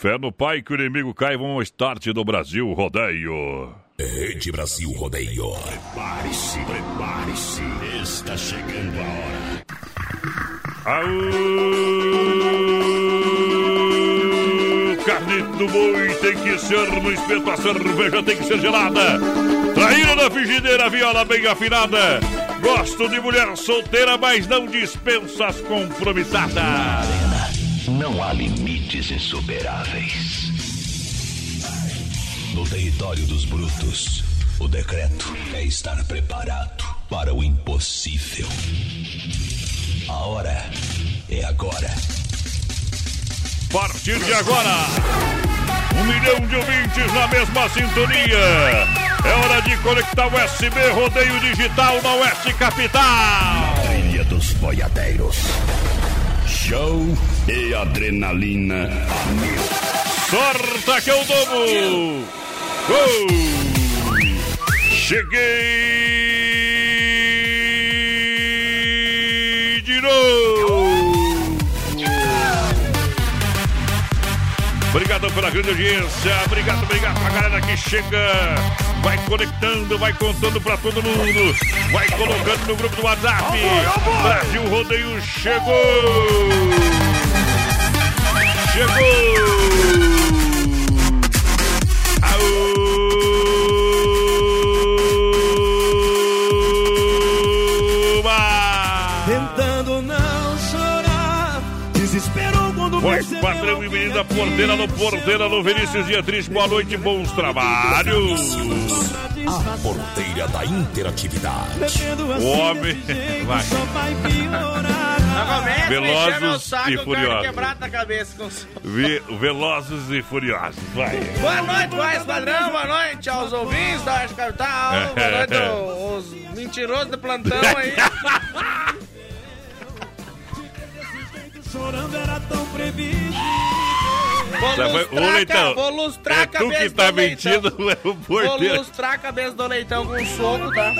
Fé no pai que o inimigo cai, vamos start do Brasil Rodeio. Rede Brasil Rodeio. Prepare-se, prepare-se. Está chegando a hora. Aô! Carne do boi tem que ser no espeto, a cerveja tem que ser gelada. Traíra da frigideira, viola bem afinada. Gosto de mulher solteira, mas não dispensa as compromissadas. Não há limites insuperáveis. No território dos brutos, o decreto é estar preparado para o impossível. A hora é agora. A partir de agora, um milhão de ouvintes na mesma sintonia. É hora de conectar o USB Rodeio Digital na Oeste Capital. Trilha dos boiadeiros. Show e adrenalina a mil. Sorta que eu domo! Gol! Cheguei de novo! Obrigado pela grande audiência, obrigado, obrigado pra galera que chega, vai conectando, vai contando pra todo mundo, vai colocando no grupo do WhatsApp. Brasil Rodeio chegou! Chegou! Aúba! Tentando não chorar, desesperou quando Voz padrão e menina porteira no porteira no Vinícius Dietrich. Boa noite, bons trabalhos. A porteira da interatividade. Assim O homem- vai. Não Velozes e furiosos. Velozes e furiosos. Vai. Boa noite, voz padrão, boa noite aos ouvintes da Oeste Capital, boa noite aos mentirosos de plantão aí. Chorando era tão previsível. Vou Já foi- lustrar, Ô, Leitão, vou lustrar É a tu cabeça que tá do mentindo, é o Vou porteiro. lustrar a cabeça do leitão com um soco, tá?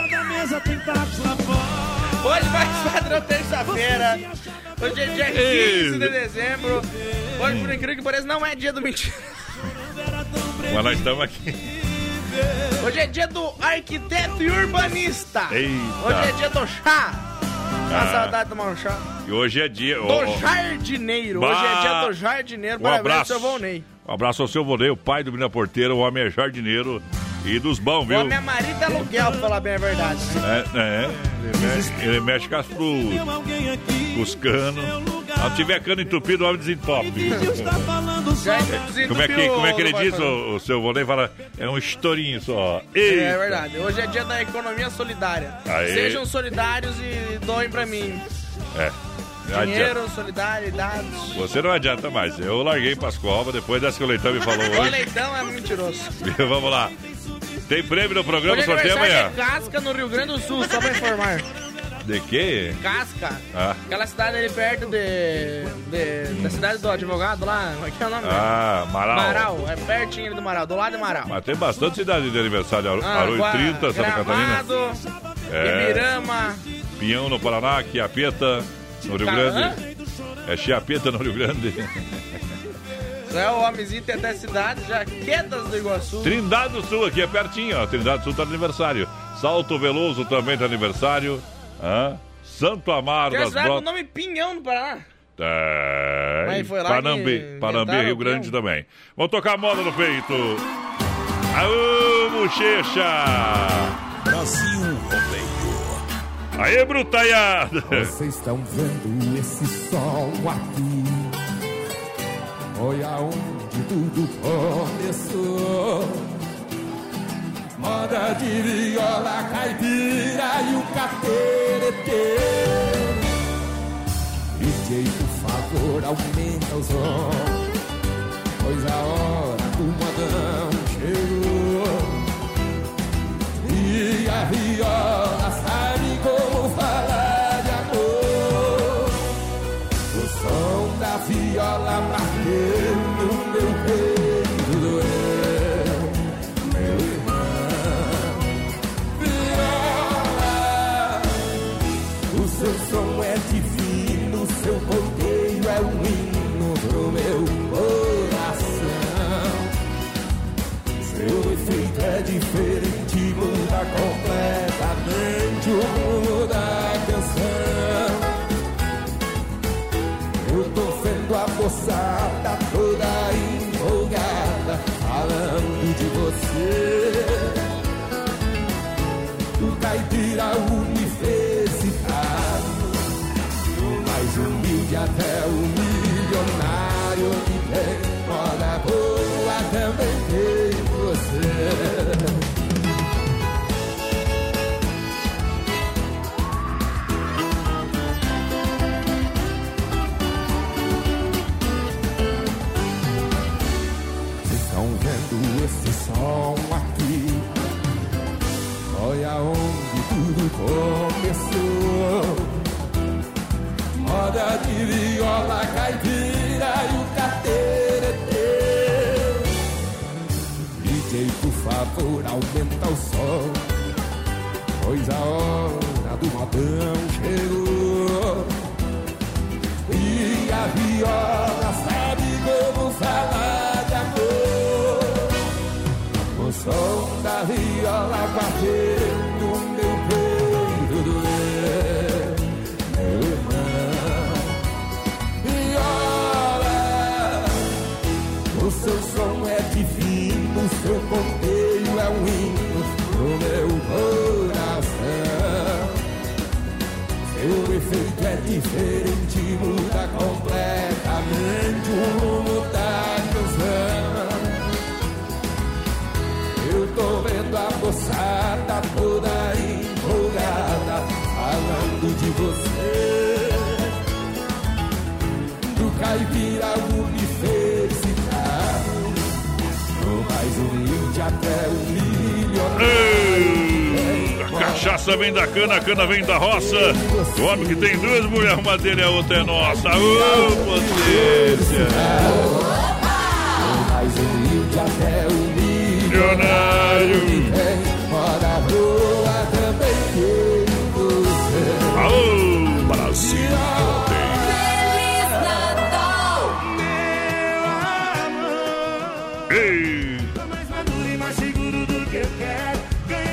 Hoje vai padrão terça-feira. Hoje é dia 15 de dezembro. Hoje, por incrível que pareça, não é dia do mentira. Mas nós estamos aqui. Hoje é dia do arquiteto e urbanista. Eita. Hoje é dia do chá. Tá Ah. saudade de tomar um chá. E hoje é dia. Do ó, jardineiro. Bah. Hoje é dia do jardineiro. Um Parabéns abraço. ao seu Volney. Um abraço ao seu Volney, o pai do Menina Porteira, o homem é jardineiro e dos bons, O viu? homem é marido de aluguel, pra falar bem a verdade. É, é, ele mexe, ele mexe com as frutas, com os canos. Se tiver cano entupido, o homem desentope. Como é que, como é que ele diz, o, o seu Volney? Fala, é um estourinho só. É Eita. verdade. Hoje é dia da economia solidária. Aê. Sejam solidários e doem pra mim. É. Dinheiro, solidariedade. Você não adianta mais. Eu larguei para as covas, depois dessa que o Leitão me falou O hoje. leitão é mentiroso. Vamos lá. Tem prêmio no programa, Hoje é sorteio amanhã. de Casca, no Rio Grande do Sul, só pra informar. De quê? Casca. Ah. Aquela cidade ali perto de, de- da cidade do advogado lá. Como é que é o nome? Ah, Marau. Marau. É pertinho ali do Marau, do lado de Marau. Mas tem bastante cidade de aniversário. Aru- Ah, Arroio Gua- 30, Santa Catarina. Gramado, É. Ibirama. Pinhão no Paraná, Quiapeta no Rio Grande. É Chiapeta no Rio Grande. É o homenzinho tem até cidade, Jaquetas do Iguaçu. Trindade do Sul, aqui é pertinho, ó. Trindade do Sul tá de aniversário. Salto Veloso também tá de aniversário. Hã? Santo Amaro das com o Brotas. nome Pinhão no Paraná. Tem. Mas foi lá Panambi, Panambi, inventaram Rio Grande também. Vamos tocar moda no peito. Aô, bochecha! Brasil Rodeio. Aê, brutaiada! Vocês estão vendo esse sol aqui? Foi aonde tudo começou. Moda de viola caipira e o cateretê. DJ, por favor, aumenta o som. Pois a hora do modão chegou. E a viola favor, aumenta o som. Pois a hora do modão chegou. E a viola sabe como falar de amor. O som da viola batendo diferente, muda completamente o rumo da canção. Eu tô vendo a moçada toda empolgada, falando de você. Do caipira universitário, do mais humilde até o milionário. Cachaça vem da cana, a cana vem da roça. O homem que tem duas mulheres, uma dele e a outra é nossa. Ô, potência! Do mais humilde até o Milionário! milionário.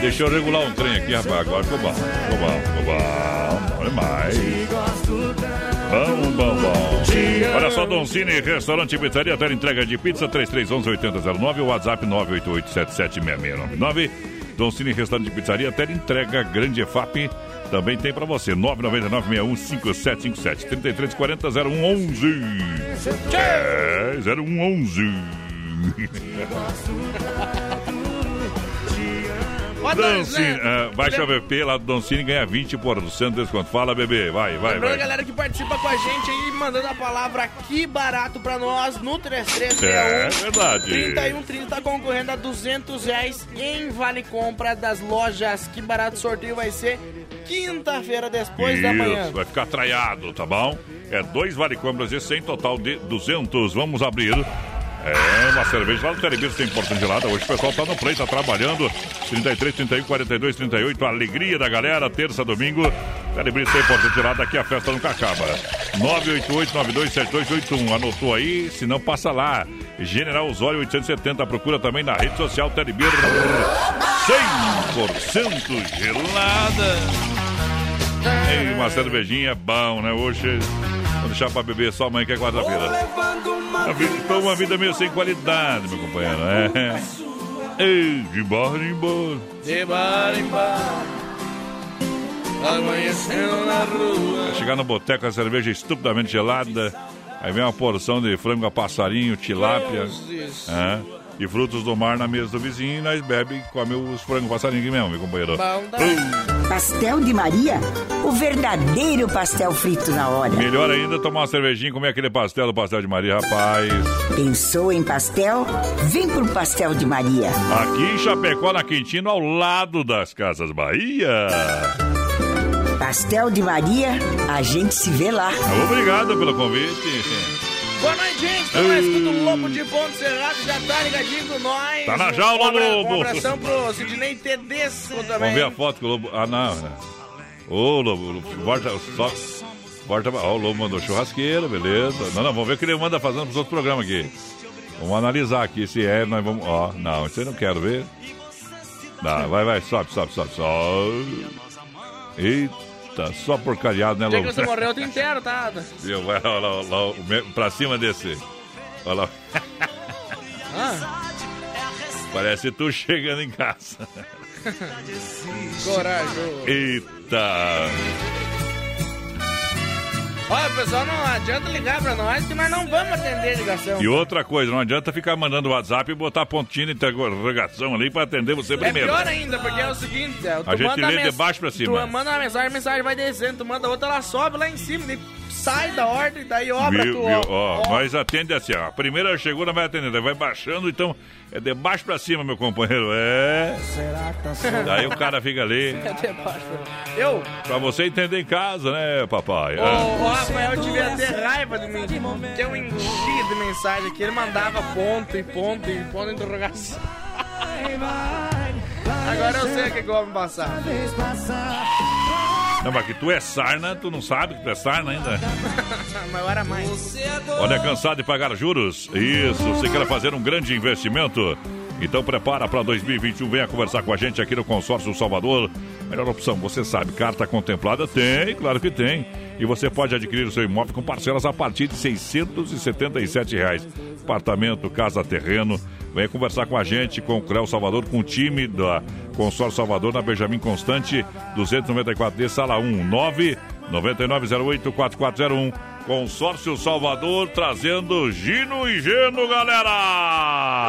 Deixa eu regular um trem aqui, rapaz. Agora ficou bom. Ficou bom, ficou bom. Bom demais. Bom, bom, bom. Olha só, Don Cine, restaurante e pizzaria, tela entrega de pizza 3311-8009, WhatsApp 988-776699. Don Cine, restaurante e pizzaria, tela entrega grande EFAP. Também tem pra você, 999-615757, 3340-0111. É, 0111. Ó, Don Donis, Cine, né? ah, baixa o VP lá do Don Cine ganha 20% de desconto. Fala, bebê, vai, vai, Lembrando a vai. galera que participa com a gente aí, mandando a palavra que barato pra nós no 3361. É verdade. 3130 tá concorrendo a 200 reais em Vale Compra das lojas. Que barato o sorteio vai ser quinta-feira, depois da manhã. Isso, vai ficar traiado, tá bom? É dois vale compras e 100 total de 200. Vamos abrir. É, uma cerveja lá no Telebir tem porção gelada. Hoje o pessoal tá no play, tá trabalhando. 33, 31, 42, 38. Alegria da galera, terça, domingo. Telebir tem porção gelada. Aqui a festa nunca acaba. 988-927281. Anotou aí? Se não, passa lá. General Osório 870. Procura também na rede social Telebir. 100% gelada. Ei, uma cervejinha é bom, né? Hoje, vou deixar pra beber só amanhã que é quarta-feira. Então, uma vida meio sem qualidade, meu companheiro. É. Ei, de embora, de embora. De bar em bar, amanhecendo na rua. Chegar no boteco, a cerveja estupidamente gelada. Aí vem uma porção de frango a passarinho, tilápia. Deus, é, e frutos do mar na mesa do vizinho. E nós bebe e come os frangos passarinho aqui mesmo, meu companheiro. Bom, tá. Pastel de Maria? O verdadeiro pastel frito na hora. Melhor ainda tomar uma cervejinha e comer aquele pastel do pastel de Maria, rapaz. Pensou em pastel? Vem pro Pastel de Maria. Aqui em Chapecó, na Quintino, ao lado das Casas Bahia. Pastel de Maria, a gente se vê lá. Obrigado pelo convite. Boa noite, gente. Estamos mais tudo Lobo de Ponto Cerrado. Já tá ligadinho com nós. Tá na jaula, Um Lobo. Um abração pro Sidney Tedesco também. Vamos ver a foto que o Lobo. Ah, não. né? Ô, Lobo, o Lobo, Borja, só. Borja, ó, o Lobo mandou churrasqueira, beleza. Não, não, vamos ver o que ele manda fazendo pros outros programas aqui. Vamos analisar aqui se é, nós vamos. Ó, não, isso aí não quero ver. Não, vai, vai, sobe, sobe, sobe, sobe. Eita, só porcariado, né, Lobo? você morreu, eu te inteiro, tá? Viu? Vai lá, lá, lá, lá, pra cima desse. Olha lá. Ah, Parece tu chegando em casa. coragem. Eita! Olha, pessoal, não adianta ligar pra nós que nós não vamos atender a ligação. E outra coisa, não adianta ficar mandando WhatsApp e botar pontinho de interrogação ali pra atender você É primeiro. pior ainda, porque é o seguinte, é, A gente lê de baixo pra cima. Tu manda uma mensagem, a mensagem vai descendo, tu manda outra, ela sobe lá em cima, daí sai da ordem, daí obra Viu, tu, viu? ó, Ó, nós atende assim, ó. A primeira chegou, não vai atender, vai baixando, então é de baixo pra cima, meu companheiro. É. Daí o cara fica ali. Até baixo. Eu, Pra você entender em casa, né, papai? o, É. o Rafael devia ter raiva de mim, que eu enchia de mensagem aqui, ele mandava ponto e ponto e ponto de interrogação. Agora eu sei o que que eu vou passar. Não, mas que tu é sarna, tu não sabe que tu é sarna ainda. Eu era mais. Olha, cansado de pagar juros? Isso, você quer fazer um grande investimento? Então prepara para 2021, venha conversar com a gente aqui no Consórcio Salvador. Melhor opção, você sabe, carta contemplada? Tem, claro que tem. E você pode adquirir o seu imóvel com parcelas a partir de 677 reais. Apartamento, casa, terreno. Venha conversar com a gente, com o Creu Salvador, com o time da Consórcio Salvador na Benjamin Constante, 294D, sala 1, 9 9908 4401. Consórcio Salvador trazendo Gino e Geno, galera!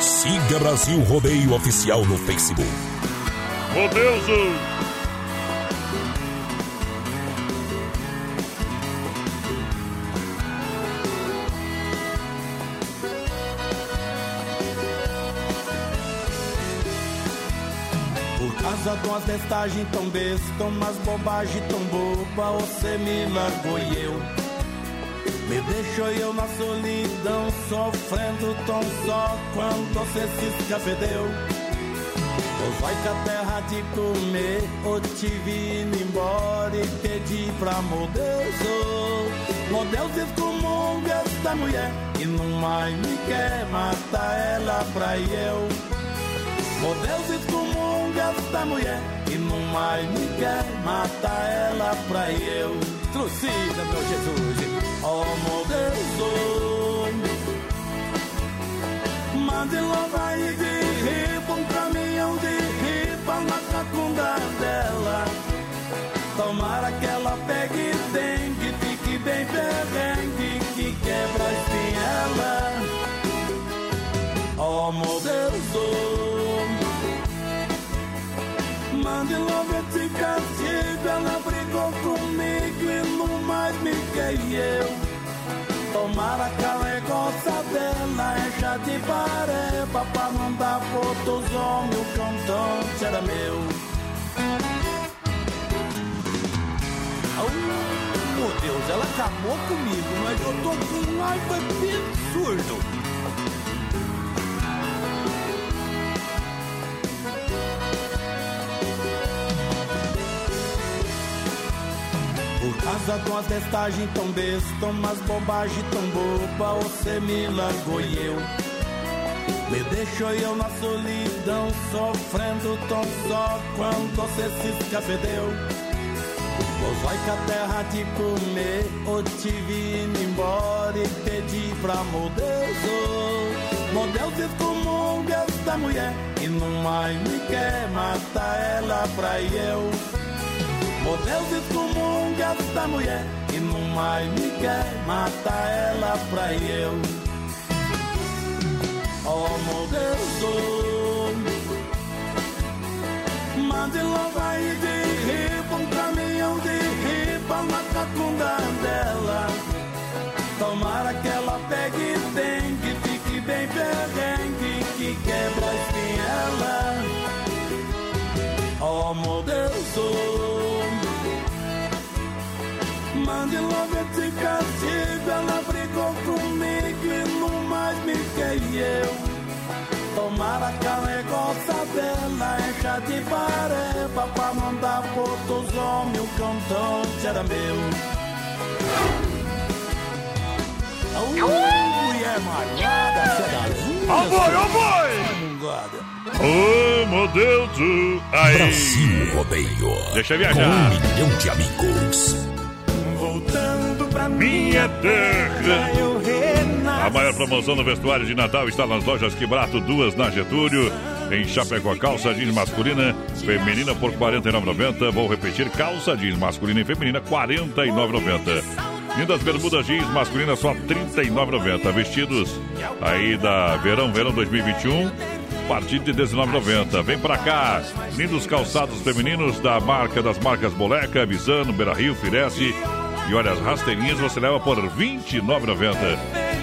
Siga Brasil Rodeio Oficial no Facebook. Rodeoso! Causa de umas testagens tão besta, umas bobagens tão boba, você me largou e eu. Me deixou eu na solidão, sofrendo tão só quando você se escapedeu. Pois vai que a terra de comer, ou te vi indo embora e pedi pra meu Deus, oh, meu Deus excomunga esta mulher, e não mais me quer matar ela pra eu. Meu Deus esta mulher E não mais me quer matar ela pra eu. Trucida, meu Jesus Oh, meu Deus oh. Mande logo aí de riba Um caminhão de riba na cacunda dela. Tomara que ela pegue dengue Fique bem perrengue Que quebra a espinhela. Oh, meu Deus Logo esse castigo. Ela brigou comigo e não mais me quer eu. Tomara que a negócio dela encha de pareba Pra não dar outros homens o cantante era meu. Meu Deus, ela acabou comigo Mas eu tô com um raiva absurdo Por causa de umas testagens tão besta, umas bobagens tão boba, você me largou e eu. Me deixou eu na solidão, sofrendo tão só quando você se escapedeu. Pois vai que a terra te comer, ou te indo embora e pedi pra meu Deus, oh, Deus excomunga esta mulher, e não mais me quer matar ela pra eu. Meu Deus excomunga esta mulher E não mais me quer matar ela pra eu Oh oh. Mande logo aí de riba Um caminhão de riba na cacunda dela Tomara que ela pegue dengue Fique bem perrengue Que quebra a espinhela Oh meu Esse castigo Ela brigou comigo e não mais me quer e eu Tomara que a negócio dela encha de pareba Pra não dar por outros homens o cantante era meu Oh, mulher malvada, cê unhas Ó boi, ó boi! Ô, meu Deus. Aí! Brasil Rodeio. Deixa eu Com viajar. um milhão de amigos. Voltando pra Minha terra! A maior promoção no vestuário de Natal está nas lojas Que Barato, duas na Getúlio. Em Chapecó, calça jeans masculina, feminina por R$ 49,90. Vou repetir, calça jeans masculina e feminina, R$ 49,90. Lindas bermudas jeans masculinas só R$ 39,90. Vestidos aí da Verão, Verão 2021, a partir de R$ 19,90. Vem pra cá, lindos calçados femininos da marca das marcas Boleca, Visano, Beira Rio. E olha, as rasteirinhas você leva por R$ 29,90.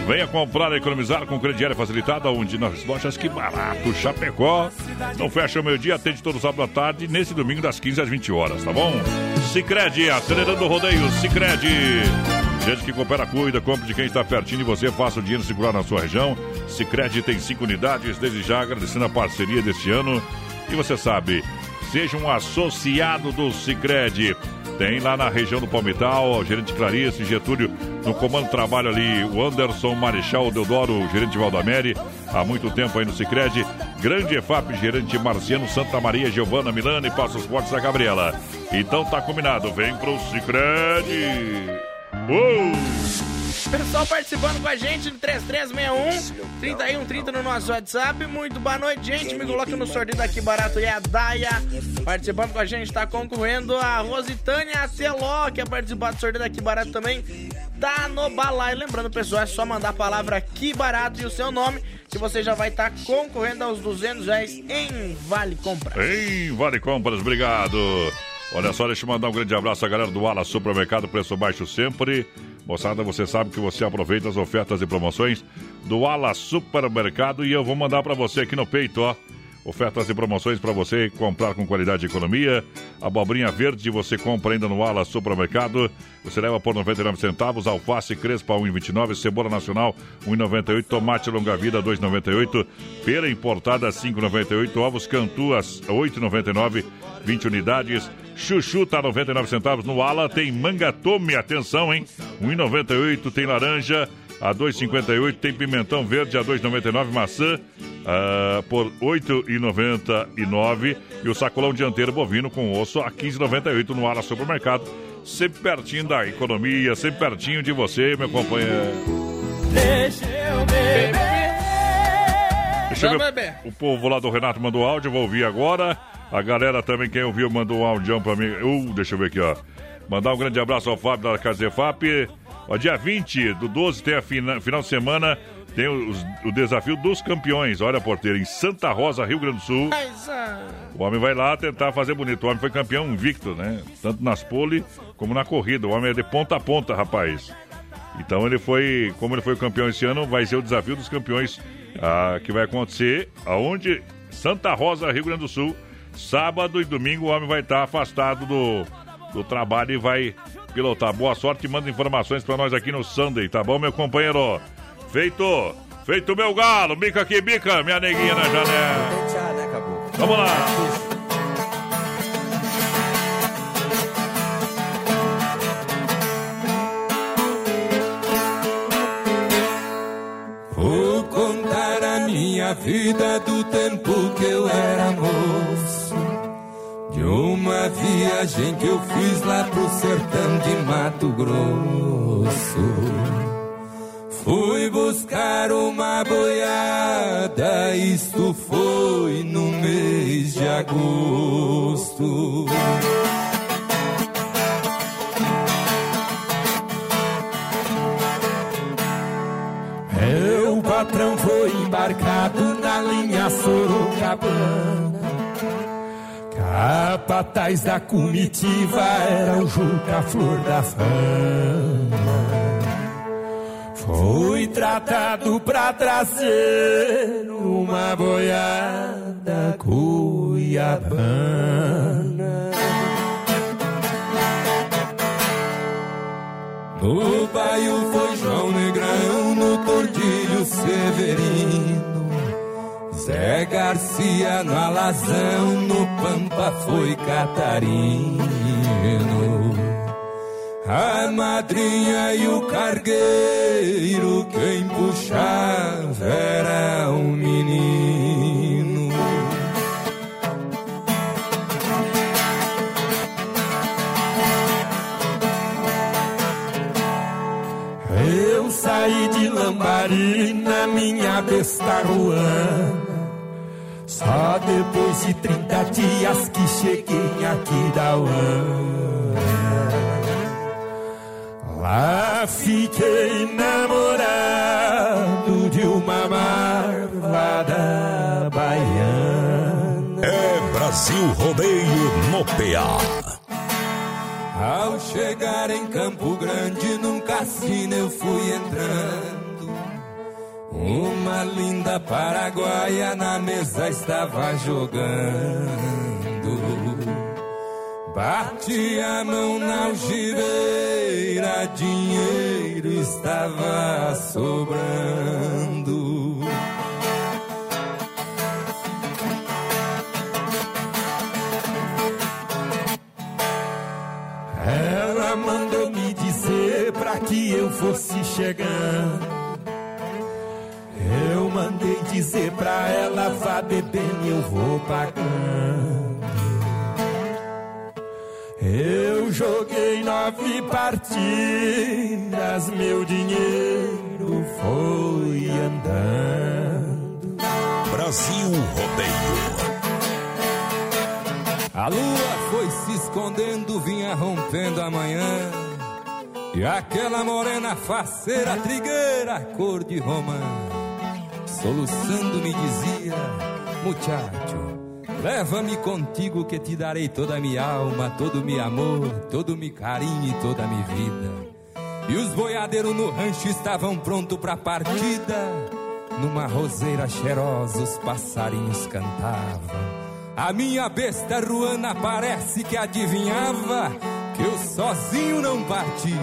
Venha comprar e economizar com crediário facilitado, onde nas lojas que barato, Chapecó. Não fecha o meio-dia, atende todo sábado à tarde, nesse domingo das 15 às 20 horas, tá bom? Sicredi acelerando o rodeio, Sicredi Gente que coopera, cuida, compre de quem está pertinho de você, faça o dinheiro circular na sua região. Sicredi tem cinco unidades, desde já agradecendo a parceria deste ano. E você sabe, seja um associado do Sicredi. Tem lá na região do Palmital, gerente Clarice, Getúlio, no comando de trabalho ali, o Anderson Marechal Deodoro, o gerente Valdamere, há muito tempo aí no Cicred. Grande EFAP, gerente Marciano Santa Maria, Giovana Milano e Passos Fortes da Gabriela. Então tá combinado, vem pro Cicred. Uou! Pessoal participando com a gente no 3361 3130 no nosso WhatsApp. Muito boa noite, gente. Me coloca no sorteio daqui barato e a Daia. Participando com a gente, tá concorrendo a Rositânia Teló, que é participar do sorteio daqui barato também. Tá no balai. Lembrando, pessoal, é só mandar a palavra aqui barato e o seu nome, que você já vai estar tá concorrendo aos 200 reais em Vale Compras. Em Vale Compras, obrigado. Olha só, deixa eu mandar um grande abraço à galera do Ala Supermercado, preço baixo sempre. Moçada, você sabe que você aproveita as ofertas e promoções do Ala Supermercado e eu vou mandar para você aqui no peito, ó. Ofertas e promoções para você comprar com qualidade e economia. Abobrinha verde você compra ainda no Ala Supermercado. Você leva por 99 centavos. Alface crespa 1,29. Cebola nacional 1,98. Tomate longa vida 2,98. Pera importada 5,98. Ovos cantuas 8,99. 20 unidades. Chuchu tá 99 centavos no Ala. Tem manga tome, atenção, hein? 1,98 tem laranja a 2,58 tem pimentão verde a 2,99 maçã uh, por 8,99 e o sacolão dianteiro bovino com osso a 15,98 no Ala Supermercado. Sempre pertinho da economia, sempre pertinho de você, meu companheiro. Deixa eu beber. Deixa eu ver. O povo lá do Renato mandou áudio, vou ouvir agora. A galera também, quem ouviu, mandou um áudio pra mim. Uh, deixa eu ver aqui, ó. Mandar um grande abraço ao Fábio da Casa FAP. Ó, dia 20 do 12 tem a fina, final de semana. Tem os, o desafio dos campeões. Olha, porteiro, em Santa Rosa, Rio Grande do Sul. O homem vai lá tentar fazer bonito. O homem foi campeão invicto, né? Tanto nas pole como na corrida. O homem é de ponta a ponta, rapaz. Então ele foi, como ele foi campeão esse ano, vai ser o desafio dos campeões ah, que vai acontecer aonde Santa Rosa, Rio Grande do Sul. Sábado e domingo o homem vai estar afastado do, do trabalho e vai pilotar. Boa sorte e manda informações para nós aqui no Sunday, tá bom, meu companheiro? Feito! Feito meu galo! Bica aqui, bica, minha neguinha na janela. Vamos lá! Vou contar a minha vida do tempo que eu era moço. Uma viagem que eu fiz lá pro sertão de Mato Grosso. Fui buscar uma boiada, isto foi no mês de agosto. É, o patrão foi embarcado na linha Sorocabana. Capataz da comitiva era o Juca Flor da Fama. Foi tratado pra trazer uma boiada cuiabana. No baio foi João Negrão, no tordilho Severino. Zé Garcia no alazão, no Pampa foi Catarino. A madrinha e o cargueiro, quem puxava era um menino. Eu saí de Lambari na minha besta ruana. Só depois de 30 dias que cheguei aqui da Uana. Lá fiquei namorado de uma marvada baiana. É Brasil Rodeio no PA. Ao chegar em Campo Grande, num cassino eu fui entrando. Uma linda paraguaia na mesa estava jogando. Bati a mão na algibeira, dinheiro estava sobrando. Ela mandou me dizer pra que eu fosse chegando. Eu mandei dizer pra ela, vá bebendo, eu vou pagando. Eu joguei nove partidas, meu dinheiro foi andando. Brasil Rodeio. A lua foi se escondendo, vinha rompendo a manhã. E aquela morena faceira, trigueira, cor de romã, soluçando me dizia: Muchacho, leva-me contigo que te darei toda a minha alma, todo meu amor, todo meu carinho e toda a minha vida. E os boiadeiros no rancho estavam prontos pra partida. Numa roseira cheirosa os passarinhos cantavam. A minha besta ruana parece que adivinhava que eu sozinho não partia,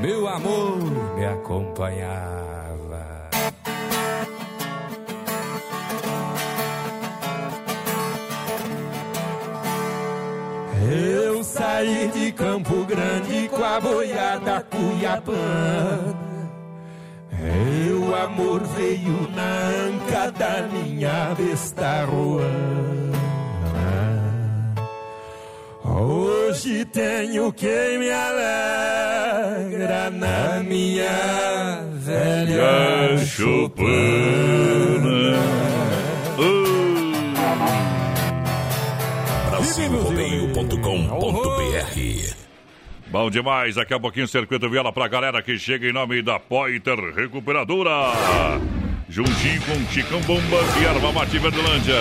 meu amor me acompanhava. Eu saí de Campo Grande com a boiada cuiabana. Meu amor veio na anca da minha besta ruana. Hoje tenho quem me alegra na minha velha chupana. BrasilRodeio.com.br Bom demais, daqui a pouquinho circuito viola pra galera que chega em nome da Poiter Recuperadora. Juntinho com Chicão Bombas e Erva Mate Verdelândia.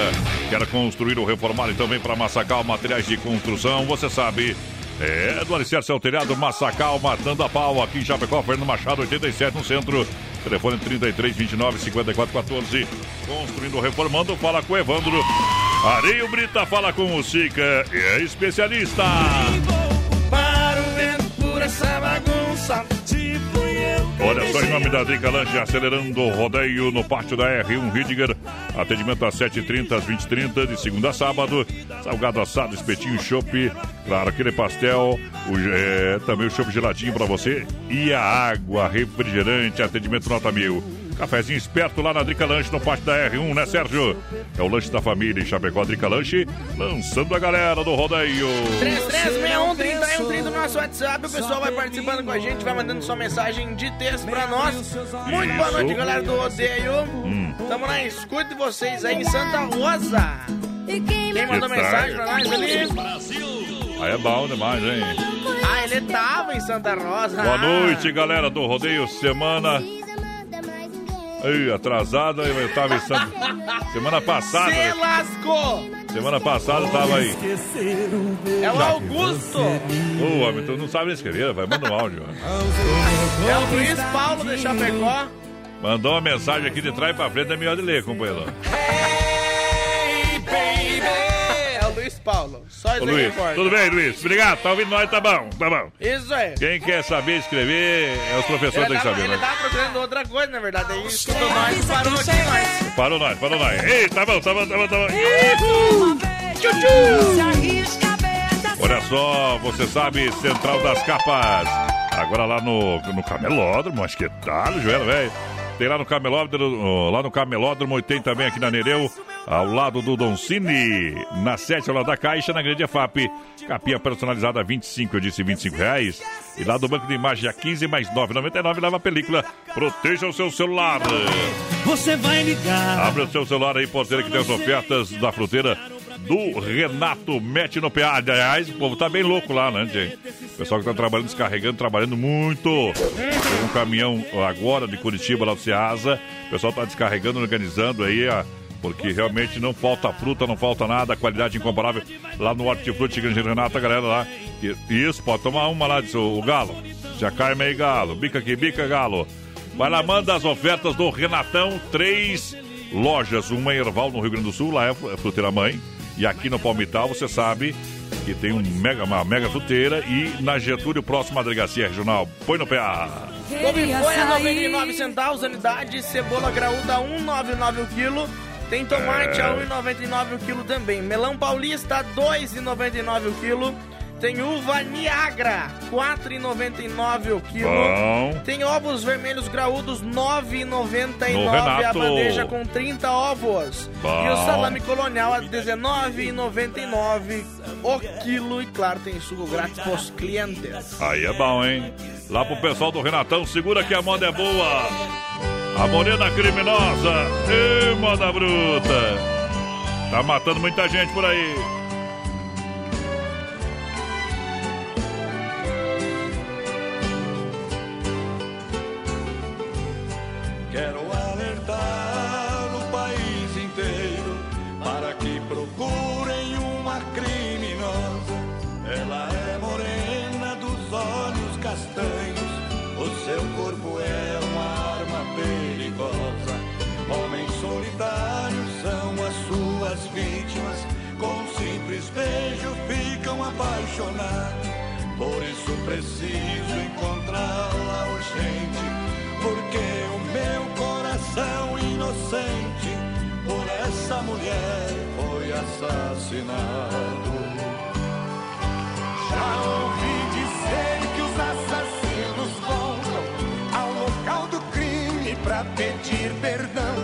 Quer construir ou reformar e também para Massacal Materiais de Construção, você sabe. É do Alicerce ao Telhado, Massacal, matando a pau aqui em Chapecó, Fernando Machado, 87 no centro. Telefone 33 29 54 14. Construindo ou reformando, fala com o Evandro. Areio Brita fala com o Sica, é especialista. Para Olha só, em nome da Drica Lanche, acelerando o rodeio no pátio da R1 Ridiger. Atendimento às 7h30, às 20h30, de segunda a sábado. Salgado assado, espetinho, chopp. Claro, aquele pastel. O, é, também o chopp geladinho pra você. E a água, refrigerante, atendimento nota mil. Cafezinho esperto lá na Drica Lanche, no pátio da R1, né, Sérgio? É o lanche da família em Chapecó, Drica Lanche, lançando a galera do rodeio. 3361 no nosso WhatsApp. O pessoal vai participando com a gente, vai mandando sua mensagem de texto pra nós. Muito boa Isso. noite, galera do Rodeio. Hum. Tamo na escuta de vocês aí em Santa Rosa. Quem mandou Que mensagem pra nós ali? Aí é bom demais, hein? Ah, ele tava em Santa Rosa. Boa noite, galera do rodeio. Semana. Ei, atrasada, eu tava Santa. Semana passada. Se lascou! Semana passada tava aí. É o Augusto! Ô, homem, tu não sabe nem escrever, vai, manda um áudio. É o Luiz Paulo de Chapecó. Mandou uma mensagem aqui de trás pra frente, é melhor de ler, companheiro. É o Luiz Paulo. Só isso Ô, aí Luiz, importa. tudo bem, Luiz? Obrigado, tá ouvindo nós, tá bom, tá bom. Isso aí. Quem quer saber escrever, é os professores têm que saber, ele né? tava procurando outra coisa, na verdade. Aí escutou nós parou aqui nós. Parou nós, parou nós. Ei, tá bom, tá bom, tá bom, tá bom. Olha só, você sabe, Central das Capas. Agora lá no, no Camelódromo, acho que tá, Joelho, velho. Tem lá no Camelódromo, lá no Camelódromo, e tem também aqui na Nereu, ao lado do Doncini, na 7, ao lado da Caixa, na Grande EFAP. Capinha personalizada a 25, eu disse 25 reais. E lá do Banco de Imagem a 15 mais 9,99 leva a película. Proteja o seu celular. Você vai ligar. Abre o seu celular aí, porteira, que tem as ofertas da fruteira do Renato Mete no PA. Aliás, o povo tá bem louco lá, né, gente? O pessoal que tá trabalhando, descarregando, trabalhando muito. Tem um caminhão agora de Curitiba, lá do Ceasa. O pessoal tá descarregando, organizando aí, porque realmente não falta fruta, não falta nada, qualidade incomparável. Lá no Hortifruti Grande Renato, a galera lá. Isso, pode tomar uma lá, disse o, Galo. Já cai meio galo. Bica aqui, bica, galo. Vai lá, manda as ofertas do Renatão. Três lojas, uma em Erval, no Rio Grande do Sul, lá é a Fruteira Mãe. E aqui no Palmital, você sabe, que tem um mega, uma mega fruteira, e na Getúlio, próxima à delegacia regional. Põe no PA. Couve folha 99 centavos, unidade, cebola graúda 1,99 o quilo. Tem tomate É. a 1,99 o quilo também. Melão paulista 2,99 o quilo. Tem uva Niagara 4,99 o quilo. Bom. Tem ovos vermelhos graúdos 9,99 No a bandeja com 30 ovos. Bom. E o salame colonial a 19,99 o quilo. E claro, tem suco grátis pros clientes. Aí é bom, hein? Lá pro pessoal do Renatão, segura que a moda é boa. A morena criminosa, e moda bruta. Tá matando muita gente por aí. Quero alertar o país inteiro para que procurem uma criminosa. Ela é morena dos olhos castanhos, o seu corpo é uma arma perigosa. Homens solitários são as suas vítimas, com um simples beijo ficam apaixonados. Por isso preciso encontrá-la urgente, porque o meu coração inocente por essa mulher foi assassinado. Já ouvi dizer que os assassinos voltam ao local do crime pra pedir perdão.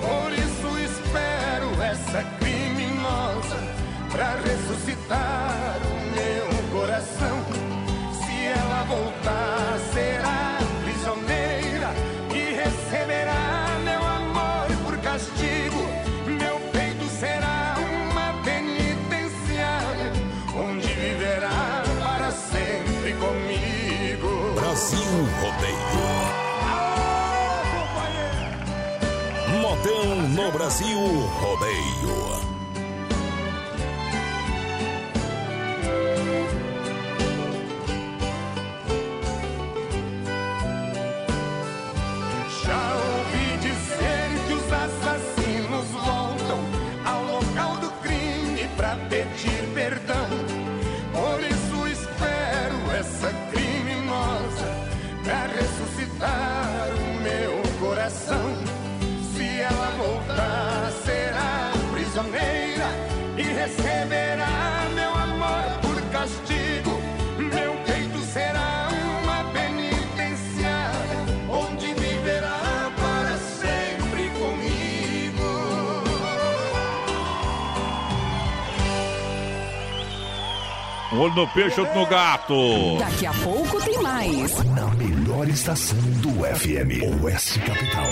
Por isso espero essa criminosa pra ressuscitar Rodeio. Um olho no peixe, outro no gato. Daqui a pouco tem mais. Na melhor estação do FM, Oeste Capital.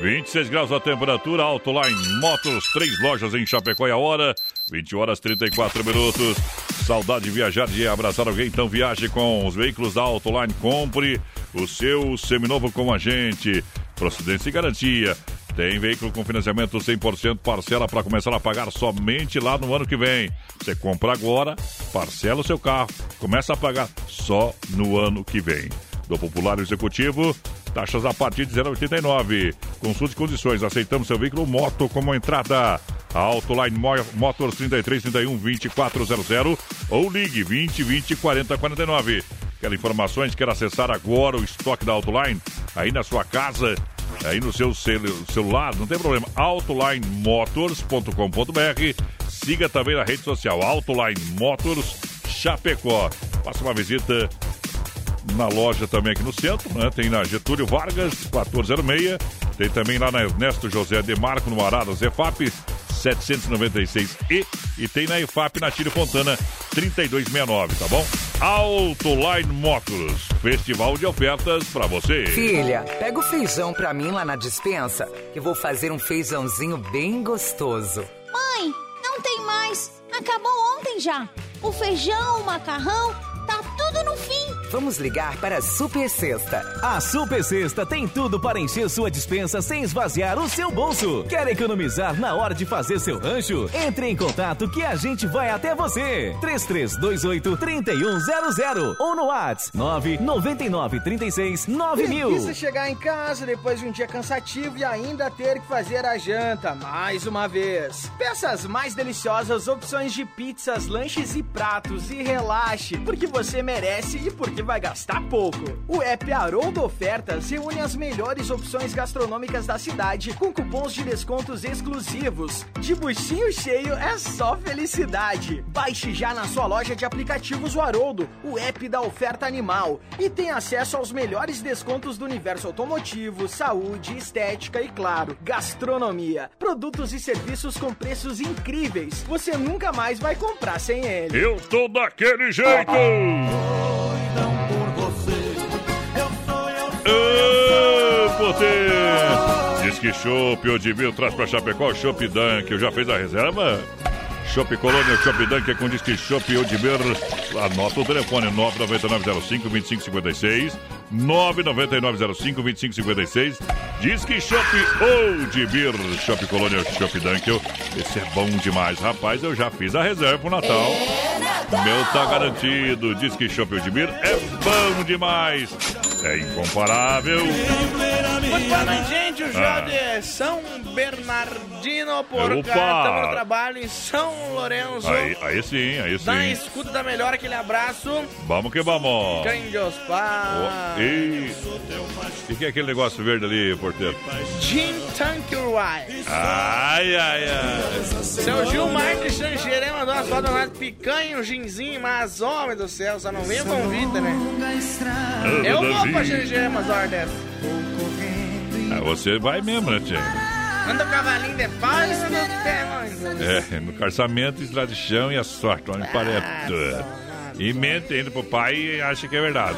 26 graus a temperatura, Autoline Motos, três lojas em Chapecó e a hora, 20 horas 34 minutos. Saudade de viajar, de abraçar alguém, então viaje com os veículos da Autoline. Compre o seu seminovo com a gente. Procedência e garantia. Tem veículo com financiamento 100% parcela para começar a pagar somente lá no ano que vem. Você compra agora, parcela o seu carro, começa a pagar só no ano que vem. Do Popular Executivo, taxas a partir de 0,89. Consulte condições. Aceitamos seu veículo moto como entrada. Autoline Mo- Motors 3331 2400 ou ligue 20 20 40 49. Quer informações? Quer acessar agora o estoque da Autoline? Aí na sua casa, aí no seu celu- celular, não tem problema. AutolineMotors.com.br. Siga também na rede social Autoline Motors Chapecó. Faça uma visita na loja também aqui no centro, né? Tem na Getúlio Vargas, 1406. Tem também lá na Ernesto José de Marco, no Arada Zefap, 796E. E tem na EFAP, na Tire Fontana, 3269, tá bom? Autoline Motors, festival de ofertas pra você. Filha, pega o feijão pra mim lá na dispensa, que vou fazer um feijãozinho bem gostoso. Mãe, não tem mais. Acabou ontem já. O feijão, o macarrão, tá tudo no fim. Vamos ligar para a Super Sexta. A Super Sexta tem tudo para encher sua dispensa sem esvaziar o seu bolso. Quer economizar na hora de fazer seu rancho? Entre em contato que a gente vai até você. 3328 3100 ou no WhatsApp 999 36 9000. Preguiça chegar em casa depois de um dia cansativo e ainda ter que fazer a janta mais uma vez. Peça as mais deliciosas opções de pizzas, lanches e pratos e relaxe, porque você merece e porque vai gastar pouco. O app Haroldo Ofertas reúne as melhores opções gastronômicas da cidade com cupons de descontos exclusivos. De buchinho cheio é só felicidade. Baixe já na sua loja de aplicativos o Haroldo, o app da oferta animal, e tem acesso aos melhores descontos do universo automotivo, saúde, estética e, claro, gastronomia. Produtos e serviços com preços incríveis. Você nunca mais vai comprar sem ele. Eu tô daquele jeito! Que Chopp, Odivil traz pra Chapecó o Chopp Dunk. Já fez a reserva? Chopp Colônia, Chopp Dunk é com Disque Chopp Odibir. Anota o telefone 99905-2556. 99905-2556. Disque Chopp Odibir. Chopp Colônia, Chopp Dunk. Esse é bom demais, rapaz. Eu já fiz a reserva pro Natal. Meu tá garantido. Disque Chopp Odibir é bom demais. É incomparável. Noite, gente. O Ah. João de São Bernardino por. Estamos no trabalho em São Lourenço. Aí, aí sim, aí Da sim. escuta da melhor, aquele abraço. Vamos que vamos. Grande Ospar. O e... o que, que é aquele negócio verde ali, porteiro? Jim Tankerwise. Ai, ai, ai. Seu Gilmar de Xanxerê mandou umas fotos lá de picanha, um ginzinho, mas homem do céu, só não veio convite, né? Eu vou pra Xanxerê umas horas dessas. Ah, você vai mesmo, né, tia? Anda o cavalinho de pau e anda o pé, mano. É, no carçamento, estrada de chão e a sorte, olha parece. E mente ainda pro pai e acha que é verdade.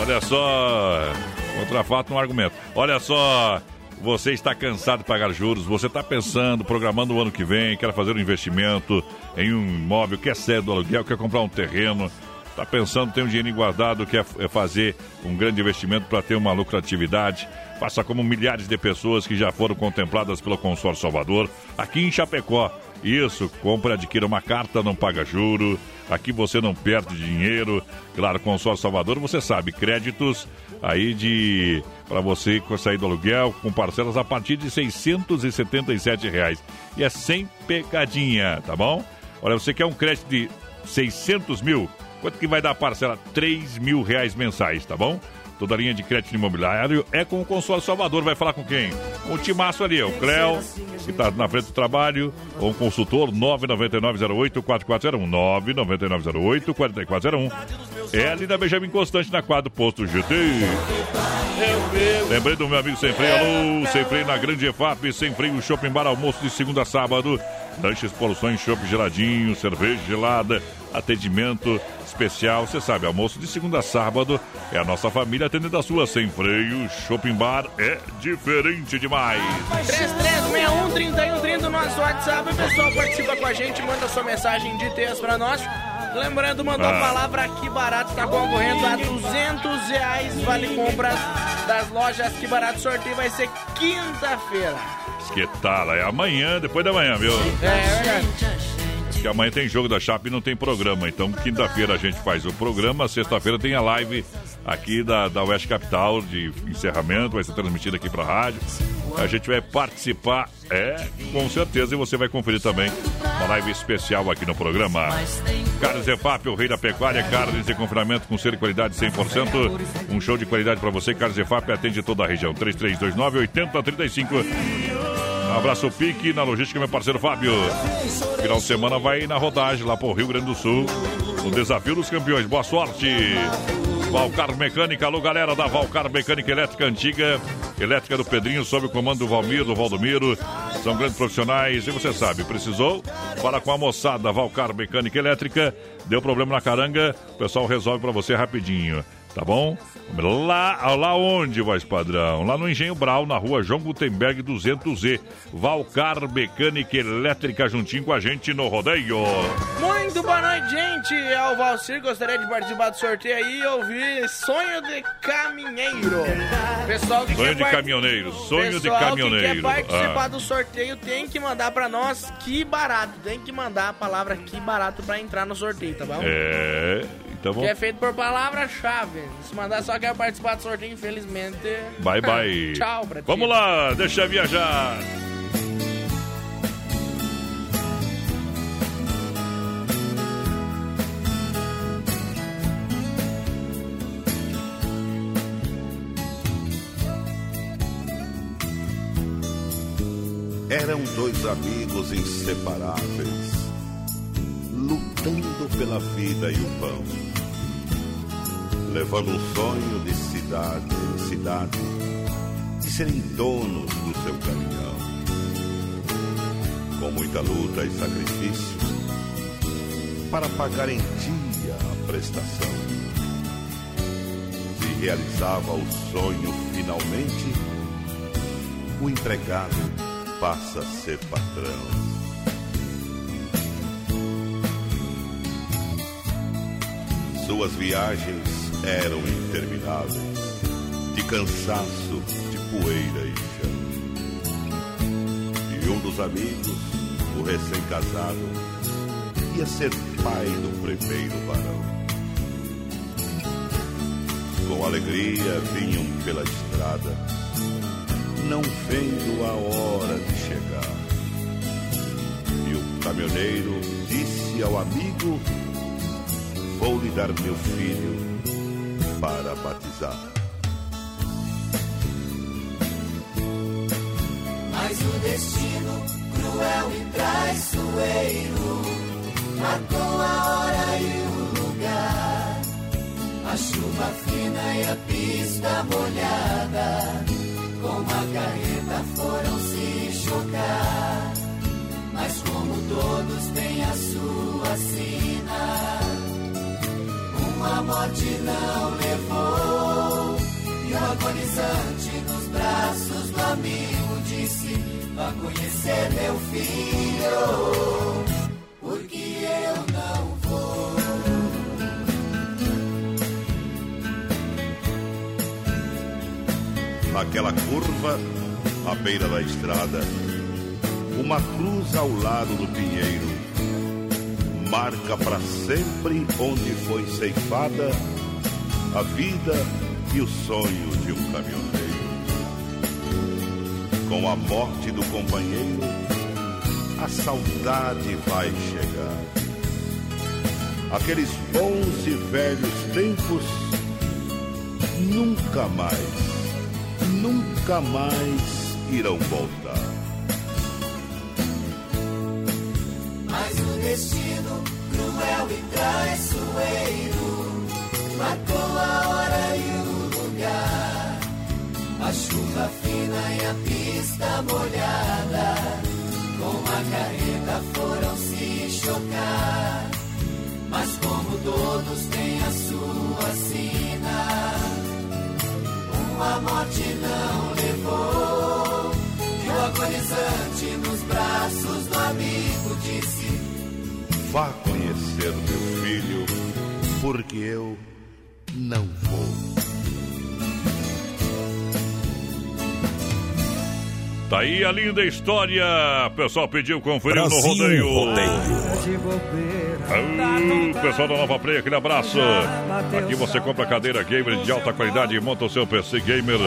Olha só, outra fato, um argumento. Olha só, você está cansado de pagar juros, você está pensando, programando o ano que vem, quer fazer um investimento em um imóvel, quer sair do aluguel, quer comprar um terreno, está pensando, tem um dinheiro guardado, quer é fazer um grande investimento para ter uma lucratividade. Faça como milhares de pessoas que já foram contempladas pelo Consórcio Salvador, aqui em Chapecó. Isso, compra adquira uma carta, não paga juro. Aqui você não perde dinheiro. Claro, Consórcio Salvador, você sabe, créditos aí de para você sair do aluguel com parcelas a partir de 677 reais. E é sem pegadinha, tá bom? Olha, você quer um crédito de 600 mil? Quanto que vai dar a parcela? 3 mil reais mensais, tá bom? Toda a linha de crédito imobiliário é com o Consórcio Salvador. Vai falar com quem? Com o Timaço ali, o Cléo, que está na frente do trabalho, ou um consultor 99908-4401. 99908-4401. É ali da Benjamin Constante, na quadra Posto GT. Lembrei do meu amigo Sem Freio. Alô, Sem Freio na Grande EFAP. Sem Freio, Shopping Bar Almoço de segunda a sábado. Lanches, porções, chopp geladinho, cerveja gelada, atendimento especial. Você sabe, almoço de segunda a sábado. É a nossa família atendendo a sua Sem Freio. Shopping Bar é diferente demais. 3361-3130 no nosso WhatsApp. O pessoal participa com a gente, manda sua mensagem de texto pra nós. Lembrando, mandou a Ah. palavra aqui barato, tá concorrendo a 200 reais. Vale compras das lojas que barato. Sorteio vai ser quinta-feira. Que tal? É amanhã, depois da manhã, viu? É verdade. Porque amanhã tem jogo da Chape e não tem programa. Então, quinta-feira a gente faz o programa, sexta-feira tem a live aqui da, da Oeste Capital de encerramento, vai ser transmitida aqui pra rádio. A gente vai participar, é, com certeza, e você vai conferir também uma live especial aqui no programa. Carnes EFAP, o rei da pecuária, carnes de confinamento com selo e qualidade 100%. Um show de qualidade pra você. Carnes EFAP atende toda a região. 3329-8035. Um abraço Pique na logística, meu parceiro Fábio. Final de semana vai na rodagem lá pro Rio Grande do Sul. O desafio dos campeões. Boa sorte. Valcar Mecânica, alô galera da Valcar Mecânica Elétrica Antiga, elétrica do Pedrinho, sob o comando do Valmir, do Valdomiro. São grandes profissionais e você sabe, precisou? Fala com a moçada Valcar Mecânica Elétrica. Deu problema na caranga, o pessoal resolve pra você rapidinho. Tá bom? Lá, lá onde, voz padrão? Lá no Engenho Brau, na rua João Gutenberg 200Z. Valcar Mecânica Elétrica juntinho com a gente no rodeio. Muito boa noite, gente. É o Valcir. Gostaria de participar do sorteio aí e ouvir Sonho de Caminheiro. Pessoal que Sonho de part- caminhoneiro, sonho de Pessoal caminhoneiro. que quer participar Ah. do sorteio tem que mandar pra nós que barato. Tem que mandar a palavra que barato pra entrar no sorteio, tá bom? É, tá bom. Que é feito por palavra-chave. Se mandar só quer participar do sorteio, infelizmente. Bye, bye. Tchau pra ti. Vamos lá, deixa viajar. Eram dois amigos inseparáveis, lutando pela vida e o pão, levando um sonho de cidade em cidade, de serem donos do seu caminhão. Com muita luta e sacrifícios, para pagar em dia a prestação. Se realizava o sonho finalmente, o empregado passa a ser patrão. Suas viagens eram intermináveis, de cansaço, de poeira e chão. E um dos amigos, o recém-casado, ia ser pai do primeiro varão. Com alegria vinham pela estrada, não vendo a hora de chegar. E o caminhoneiro disse ao amigo: Vou lhe dar meu filho para batizar. Mas o destino cruel e traiçoeiro marcou a hora e o lugar. A chuva fina e a pista molhada, com a carreta foram se chocar. Mas como todos têm a sua sina, uma morte não levou. E o agonizante nos braços do amigo disse: Vá conhecer meu filho, porque eu não vou. Naquela curva, à beira da estrada, uma cruz ao lado do pinheiro marca para sempre onde foi ceifada a vida e o sonho de um caminhoneiro. Com a morte do companheiro, a saudade vai chegar. Aqueles bons e velhos tempos nunca mais, nunca mais irão voltar. Traiçoeiro marcou a hora e o lugar. A chuva fina e a pista molhada, com a carreta foram se chocar. Mas como todos têm a sua sina, uma morte não levou. E o agonizante nos braços do amigo disse: Vá porque eu não vou. Tá aí a linda história. O pessoal pediu conferir no Brasil rodeio. Rodeio. Ah, pessoal da Nova Play, aquele abraço. Aqui você compra cadeira gamer de alta qualidade e monta o seu PC gamer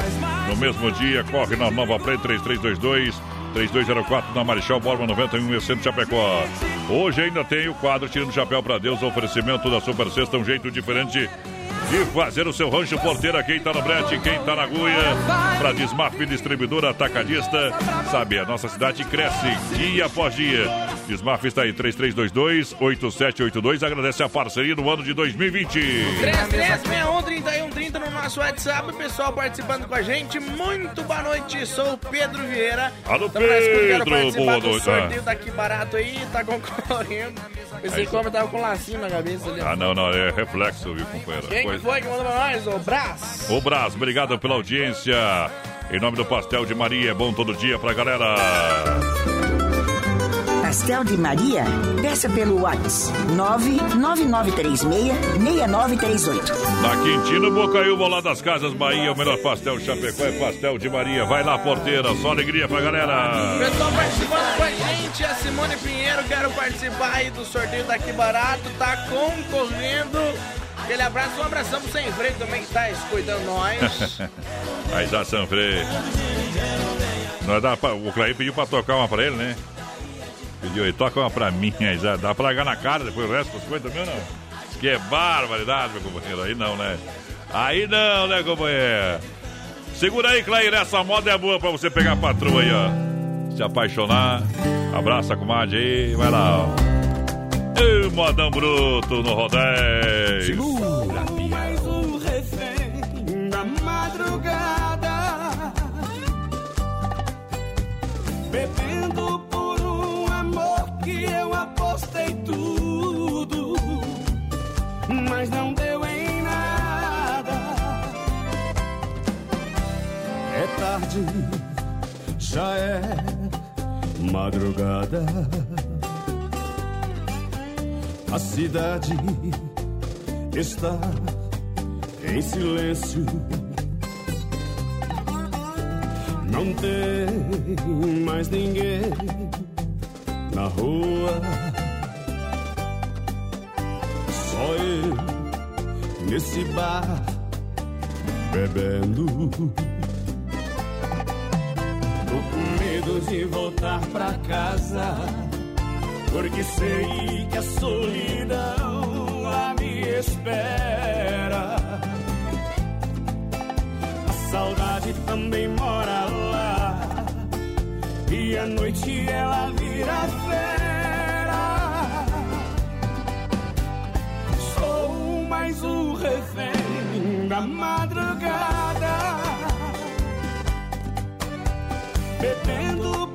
no mesmo dia. Corre na Nova Play 3322 3204 na Marechal Borba 91 e Centro Chapecó. Hoje ainda tem o quadro Tirando Chapéu para Deus, oferecimento da Super Sexta, um jeito diferente de fazer o seu rancho porteira. Quem tá no brete, quem tá na agulha, para Desmaf Distribuidora Atacadista. Sabe, a nossa cidade cresce dia após dia. Desmaf está aí, 3322-8782. Agradece a parceria no ano de 2020. 3361 3130 30 no nosso WhatsApp, pessoal participando com a gente. Muito boa noite, sou o Pedro Vieira. Alô, Tamo Pedro, boa noite. sorteio Ah. daqui barato aí, tá concorrendo. Esse como tava com lacinho na cabeça ali. Ah, não, não, é reflexo, viu, companheiro? Quem foi que mandou pra nós? O Brás. Ô Brás, obrigado pela audiência. Em nome do Pastel de Maria, é bom todo dia pra galera. Pastel de Maria? Peça pelo WhatsApp 99936-6938. Na Quintino, Bocaiúva, lá das Casas Bahia, o melhor pastel de Chapecó é Pastel de Maria. Vai lá, porteira, só alegria pra galera. Pessoal participando com a gente, a Simone Pinheiro, quero participar aí do sorteio daqui barato, tá concorrendo. Aquele abraço, um abração pro Sem Freio também que tá escutando nós. Aí já Sanfrei. Nós dá pra, o Clay pediu pra tocar uma pra ele, né? Pediu aí, toca uma pra mim, aí já dá pra largar na cara depois o resto das coisas também ou não? Que é barbaridade, meu companheiro. Aí não, né? Aí não, né, companheiro? Segura aí, Clair, essa moda é boa pra você pegar a patroa aí, ó. Se apaixonar. Abraça a comadre aí, vai lá, ó. Ei, modão bruto no rodeio. Bebendo por um amor que eu apostei tudo Mas não deu em nada É tarde, já é madrugada. A cidade está em silêncio. Não tem mais ninguém na rua. Só eu nesse bar bebendo. Tô com medo de voltar pra casa. Porque sei que a solidão lá me espera. Saudade também mora lá. E à noite ela vira fera. Sou mais um refém da madrugada. Bebendo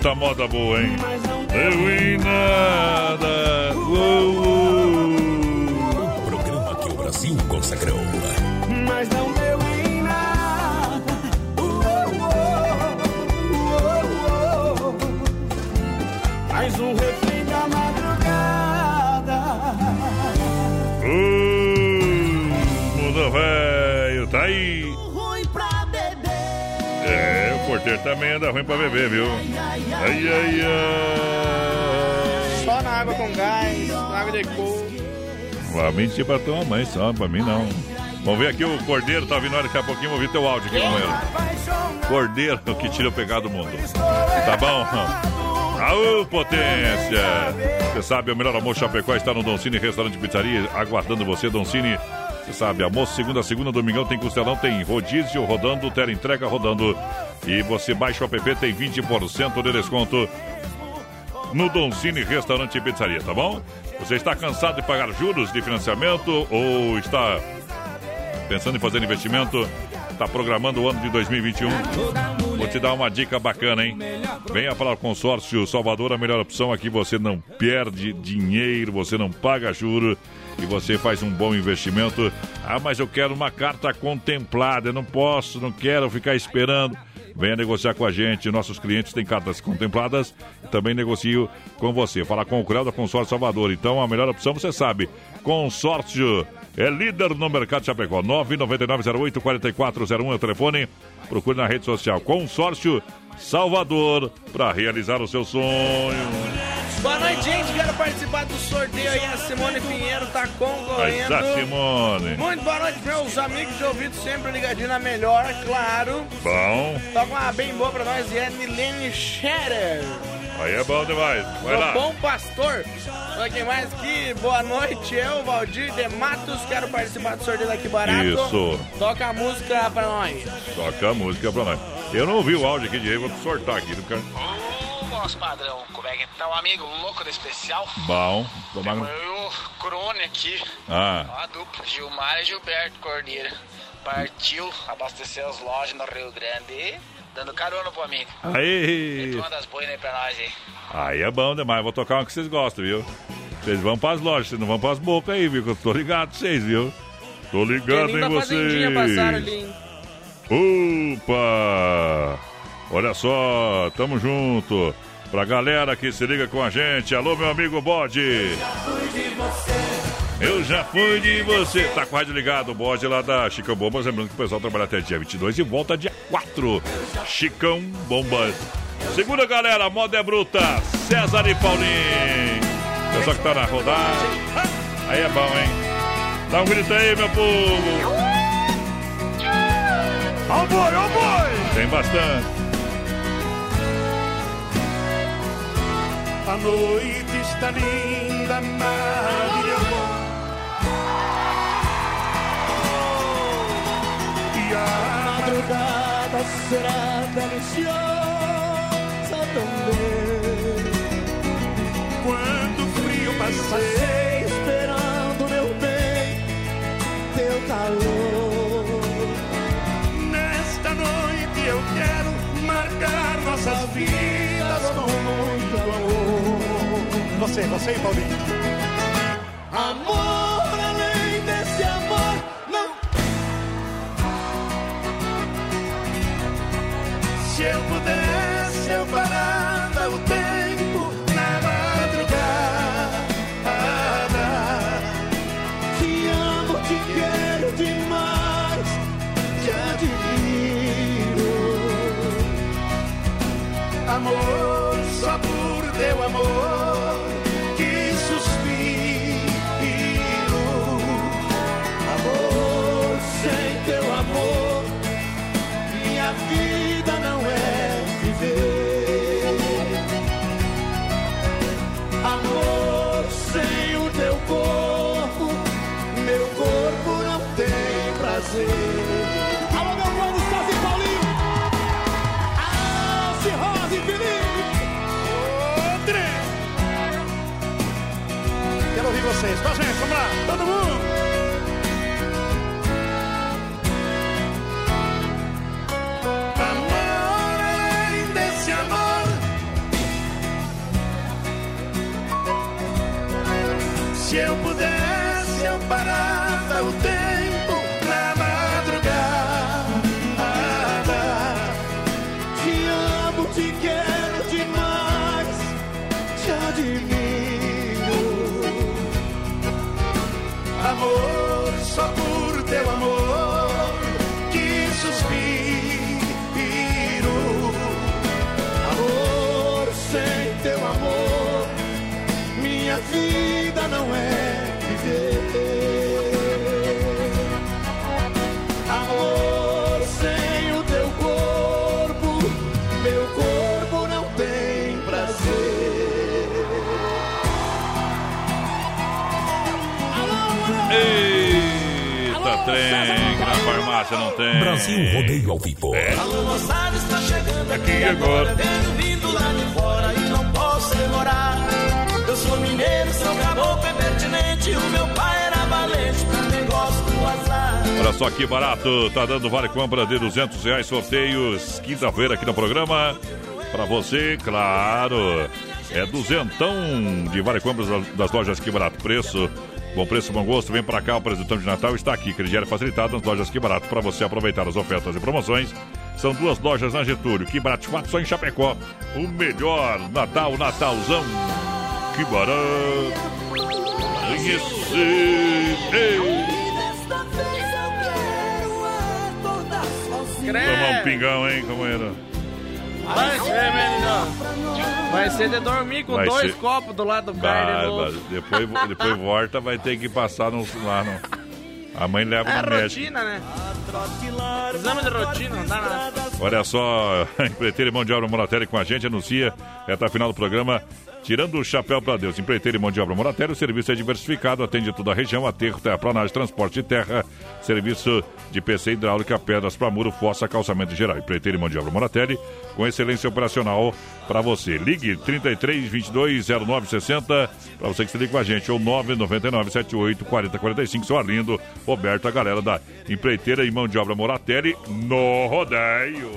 Eita moda boa, hein? Deu em nada. Uou, uou. Programa que o Brasil consagrou. Mas não deu em nada. Uou, uou, uou, uou. Mais um refém da madrugada. Ô, muda velho, tá aí. Ruim pra beber. É, o porteiro também anda ruim pra beber, viu? Ai, ai, ai. Só na água com gás, na água de coco. Vai mentir pra tua mãe só, pra mim não. Vamos ver aqui o Cordeiro, tá vindo daqui a pouquinho, vamos ouvir teu áudio aqui, companheiro. Cordeiro, que tira o pecado do mundo. Tá bom? Aô, potência! Você sabe, o melhor almoço Chapecó está no Doncini Restaurante Pizzaria, aguardando você, Doncini. Você sabe, almoço segunda a segunda, domingão tem costelão, tem rodízio rodando, tela entrega rodando. E você baixa o app, tem 20% de desconto no Doncini Restaurante e Pizzaria, tá bom? Você está cansado de pagar juros de financiamento ou está pensando em fazer investimento? Tá programando o ano de 2021. Vou te dar uma dica bacana, hein? Venha para o consórcio Salvador, a melhor opção aqui. Você não perde dinheiro, você não paga juros e você faz um bom investimento. Ah, mas eu quero uma carta contemplada, eu não posso, não quero ficar esperando. Venha negociar com a gente. Nossos clientes têm cartas contempladas também negocio com você. Fala com o Creu da Consórcio Salvador. Então, a melhor opção, você sabe. Consórcio é líder no mercado Chapecó. 99908-4401 é o telefone. Procure na rede social Consórcio Salvador para realizar o seu sonho. Boa noite, gente. Quero participar do sorteio aí. A Simone Pinheiro tá concorrendo. A Simone. Muito boa noite, meus amigos de ouvido, sempre ligadinho na melhor, claro. Bom. Toca uma bem boa pra nós e é Nilene Scherer. Aí é bom demais. Vai lá. bom pastor. Olha quem mais aqui. Boa noite, eu, Valdir de Matos. Quero participar do sorteio daqui barato. Isso. Toca a música pra nós. Toca a música pra nós. Eu não ouvi o áudio aqui de aí, vou sortar aqui. Não quero... Ô, nosso padrão, como é que tá o amigo louco da especial? Bom. Tomar... E o Crone aqui. Ah. Ó, a dupla, Gilmar e Gilberto Cordeira. Partiu abastecer as lojas no Rio Grande, dando carona pro amigo. Aí. Manda as boinas aí pra nós aí. Aí é bom demais. Vou tocar uma que vocês gostam, viu? Vocês vão pras lojas, vocês não vão pras bocas aí, viu? Que eu tô ligado vocês, viu? Tô ligado em passaram vocês. ali, hein? Opa! Olha só, tamo junto. Pra galera que se liga com a gente. Alô, meu amigo Bode. Eu já fui de você. Tá com rádio ligado, o bode lá da Chicão Bombas. Lembrando que o pessoal trabalha até dia 22 e volta dia 4. Chicão Bombas. Segura, galera. Moda é bruta. César e Paulinho. Pessoal que tá na rodada. Aí é bom, hein? Dá um grito aí, meu povo. Ó boi, ó boi! Tem bastante. A noite está linda, maravilhosa. Será deliciosa também. Quando o frio passei esperando meu bem, teu calor. Nesta noite eu quero marcar nossas vidas com muito amor. Você, você e Paulinho. Quero ouvir vocês. Só por teu amor Que na farmácia não tem. Brasil Rodeio ao Vivo. É. Alô, moçada, está chegando Aqui aqui agora. agora. Vendo vindo lá de fora e não posso demorar. Eu sou mineiro, sou caboclo, é pertinente. O meu pai era valente, do azar. Olha Olha só que barato, tá dando vale compra de 200 reais sorteios quinta-feira aqui no programa. Pra você, claro, é duzentão de vale compras das lojas Que Barato. Preço, bom preço, bom gosto. Vem pra cá, o presentão de Natal está aqui. Crediário facilitado nas lojas Que Barato para você aproveitar as ofertas e promoções. São duas lojas na Getúlio. Que Barato, fato só em Chapecó. O melhor Natal, Natalzão. Que barato. Conhecer. Ei. Tomar um pingão, hein, companheiro? Vai ser, menino. Vai ser de dormir com Vai dois ser. copos do lado do vai. depois, depois volta, vai ter que passar no, lá no. A mãe leva É no médico. rotina, né? Exame de rotina, não dá nada. Olha só, empreiteiro e mão de obra Moratério com a gente, anuncia, reta final do programa. Tirando o chapéu para Deus, empreiteiro e mão de obra Moratério, o serviço é diversificado, atende toda a região, aterro, terraplanagem, transporte de terra, serviço de PC hidráulica, pedras para muro, fossa, calçamento geral. Empreiteiro e mão de obra Moratério, com excelência operacional para você. Ligue 33 22 09 60 para você que se liga com a gente, ou 999 78 40 45. Seu Arlindo, Roberto, a galera da empreiteira e mão de obra Moratelli no rodeio.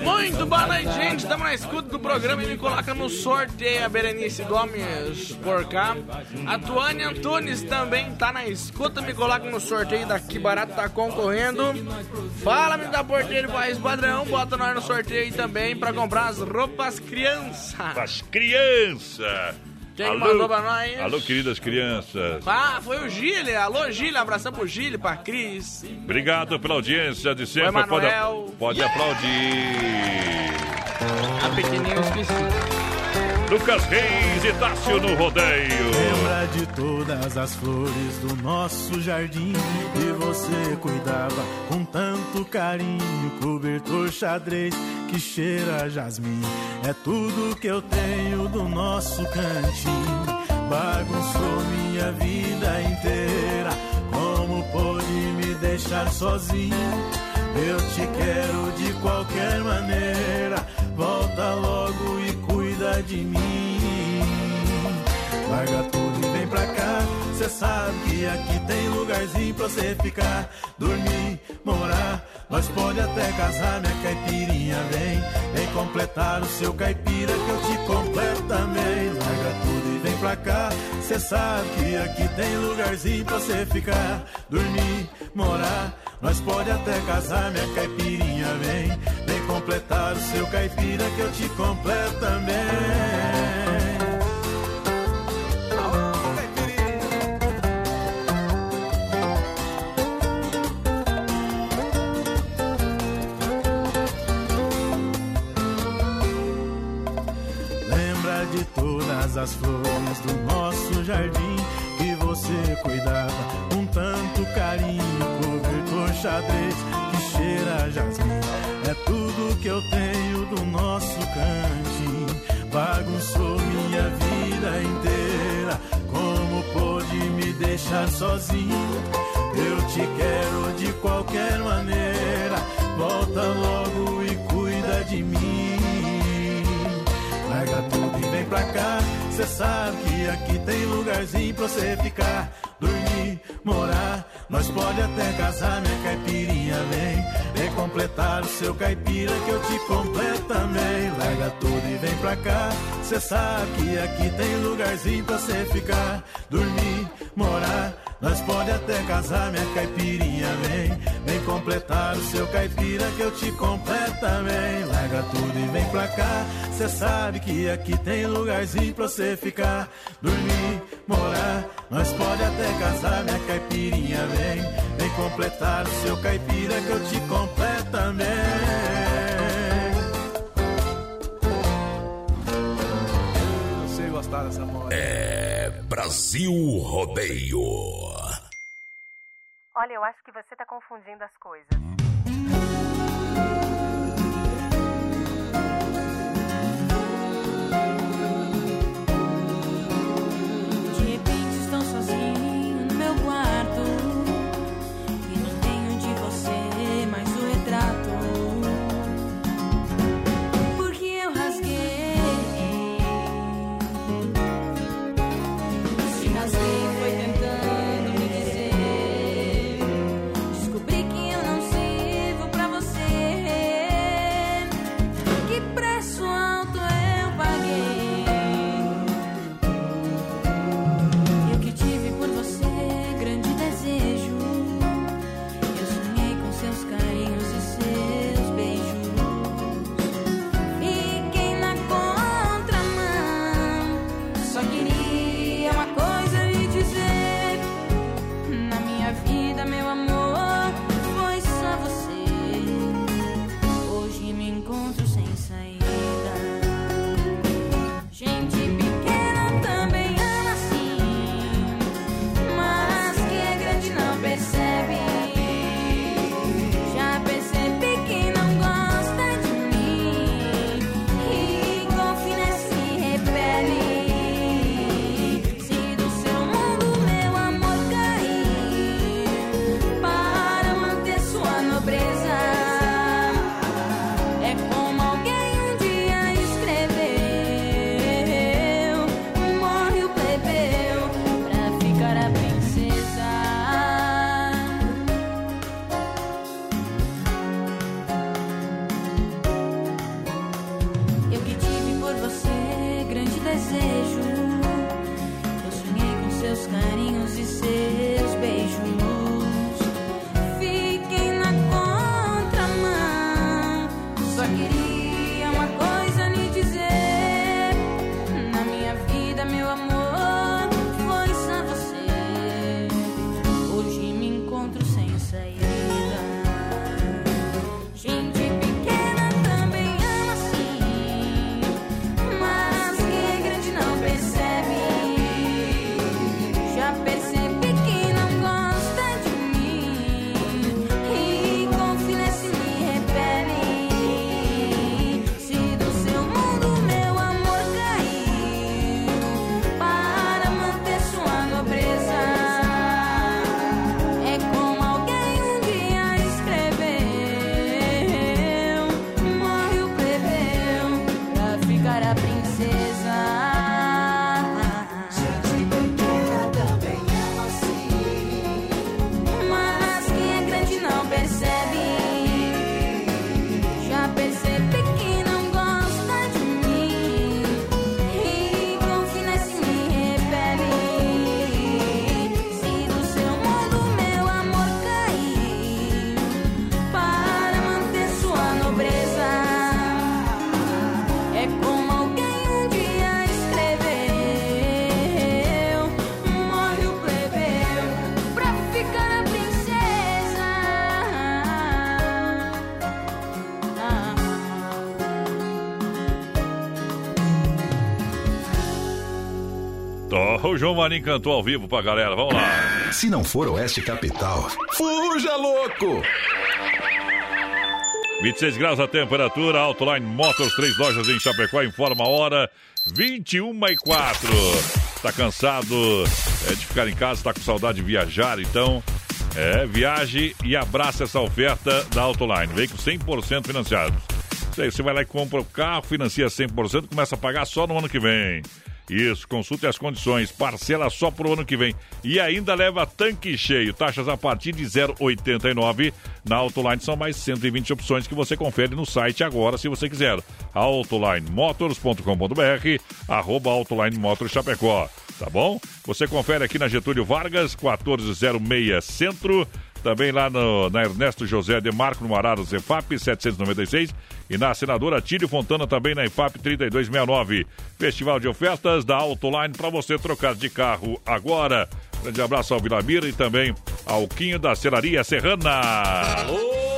Muito boa noite, gente. Estamos na escuta do programa e me coloca no sorteio. A Berenice Gomes por cá. A Tuane Antunes também tá na escuta. Me coloca no sorteio daqui. Barato tá concorrendo. Fala, me da porteiro País Padrão. Bota nós no sorteio aí também pra comprar as roupas crianças. As crianças. Quem mandou pra nós? Alô, queridas crianças. Ah, foi o Gile. Alô, Gile. Abração pro Gile, pra Cris. Obrigado pela audiência de sempre. Oi, pode, Manuel. pode aplaudir. A pequenininha eu esqueci. Lucas Reis e Tássio no rodeio. Lembra de todas as flores do nosso jardim que você cuidava com tanto carinho, cobertor xadrez que cheira jasmim. É tudo que eu tenho do nosso cantinho. Bagunçou minha vida inteira. Como pôde me deixar sozinho? Eu te quero de qualquer maneira. Volta logo e de mim. Larga tudo e vem pra cá. Cê sabe que aqui tem lugarzinho pra você ficar, dormir, morar. Nós pode até casar, minha caipirinha vem. Vem completar o seu caipira que eu te completo também. Larga tudo e vem pra cá. Cê sabe que aqui tem lugarzinho pra você ficar, dormir, morar. Nós pode até casar, minha caipirinha vem. Completar o seu caipira que eu te completo também. Lembra de todas as flores do nosso jardim que você cuidava com tanto carinho, cobertor xadrez cheira jasmim. É tudo que eu tenho do nosso cantinho, bagunçou minha vida inteira. Como pôde me deixar sozinho? Eu te quero de qualquer maneira. Volta logo e cuida de mim. Larga tudo e vem pra cá. Cê sabe que aqui tem lugarzinho pra você ficar, dormir, morar. Nós pode até casar, minha caipirinha vem. Vem completar o seu caipira que eu te completo também. Larga tudo e vem pra cá. Cê sabe que aqui tem lugarzinho pra você ficar, dormir, morar. Nós pode até casar, minha caipirinha vem. Vem completar o seu caipira que eu te completo também. Larga tudo e vem pra cá. Cê sabe que aqui tem lugarzinho pra você ficar, dormir, morar. Nós pode até casar, minha caipirinha vem. Vem completar o seu caipira que eu te completo também. Eu sei gostar dessa moda. É Brasil Rodeio. Olha, eu acho que você tá confundindo as coisas. O João Marinho cantou ao vivo pra galera. Vamos lá. Se não for Oeste Capital, fuja louco! 26 graus a temperatura, Autoline Motors, três lojas em Chapecó, informa a hora, 21 e 4. Tá cansado é, de ficar em casa, tá com saudade de viajar, então é, viaje e abraça essa oferta da Autoline. Veículos 100% financiados. Isso aí, você vai lá e compra o carro, financia 100%, começa a pagar só no ano que vem. Isso, consulte as condições, parcela só pro ano que vem. E ainda leva tanque cheio, taxas a partir de 0,89. Na Autoline são mais 120 opções que você confere no site agora, se você quiser. autolinemotors.com.br, arroba Autoline Motors Chapecó. Tá bom? Você confere aqui na Getúlio Vargas, 1406 Centro. Também lá no, na Ernesto José de Marco, no Arara Zefap, 796. E na Senadora Tílio Fontana, também na IFAP 3269. Festival de ofertas da Autoline para você trocar de carro agora. Grande abraço ao Vilamir e também ao Quinho da Celaria Serrana. Alô,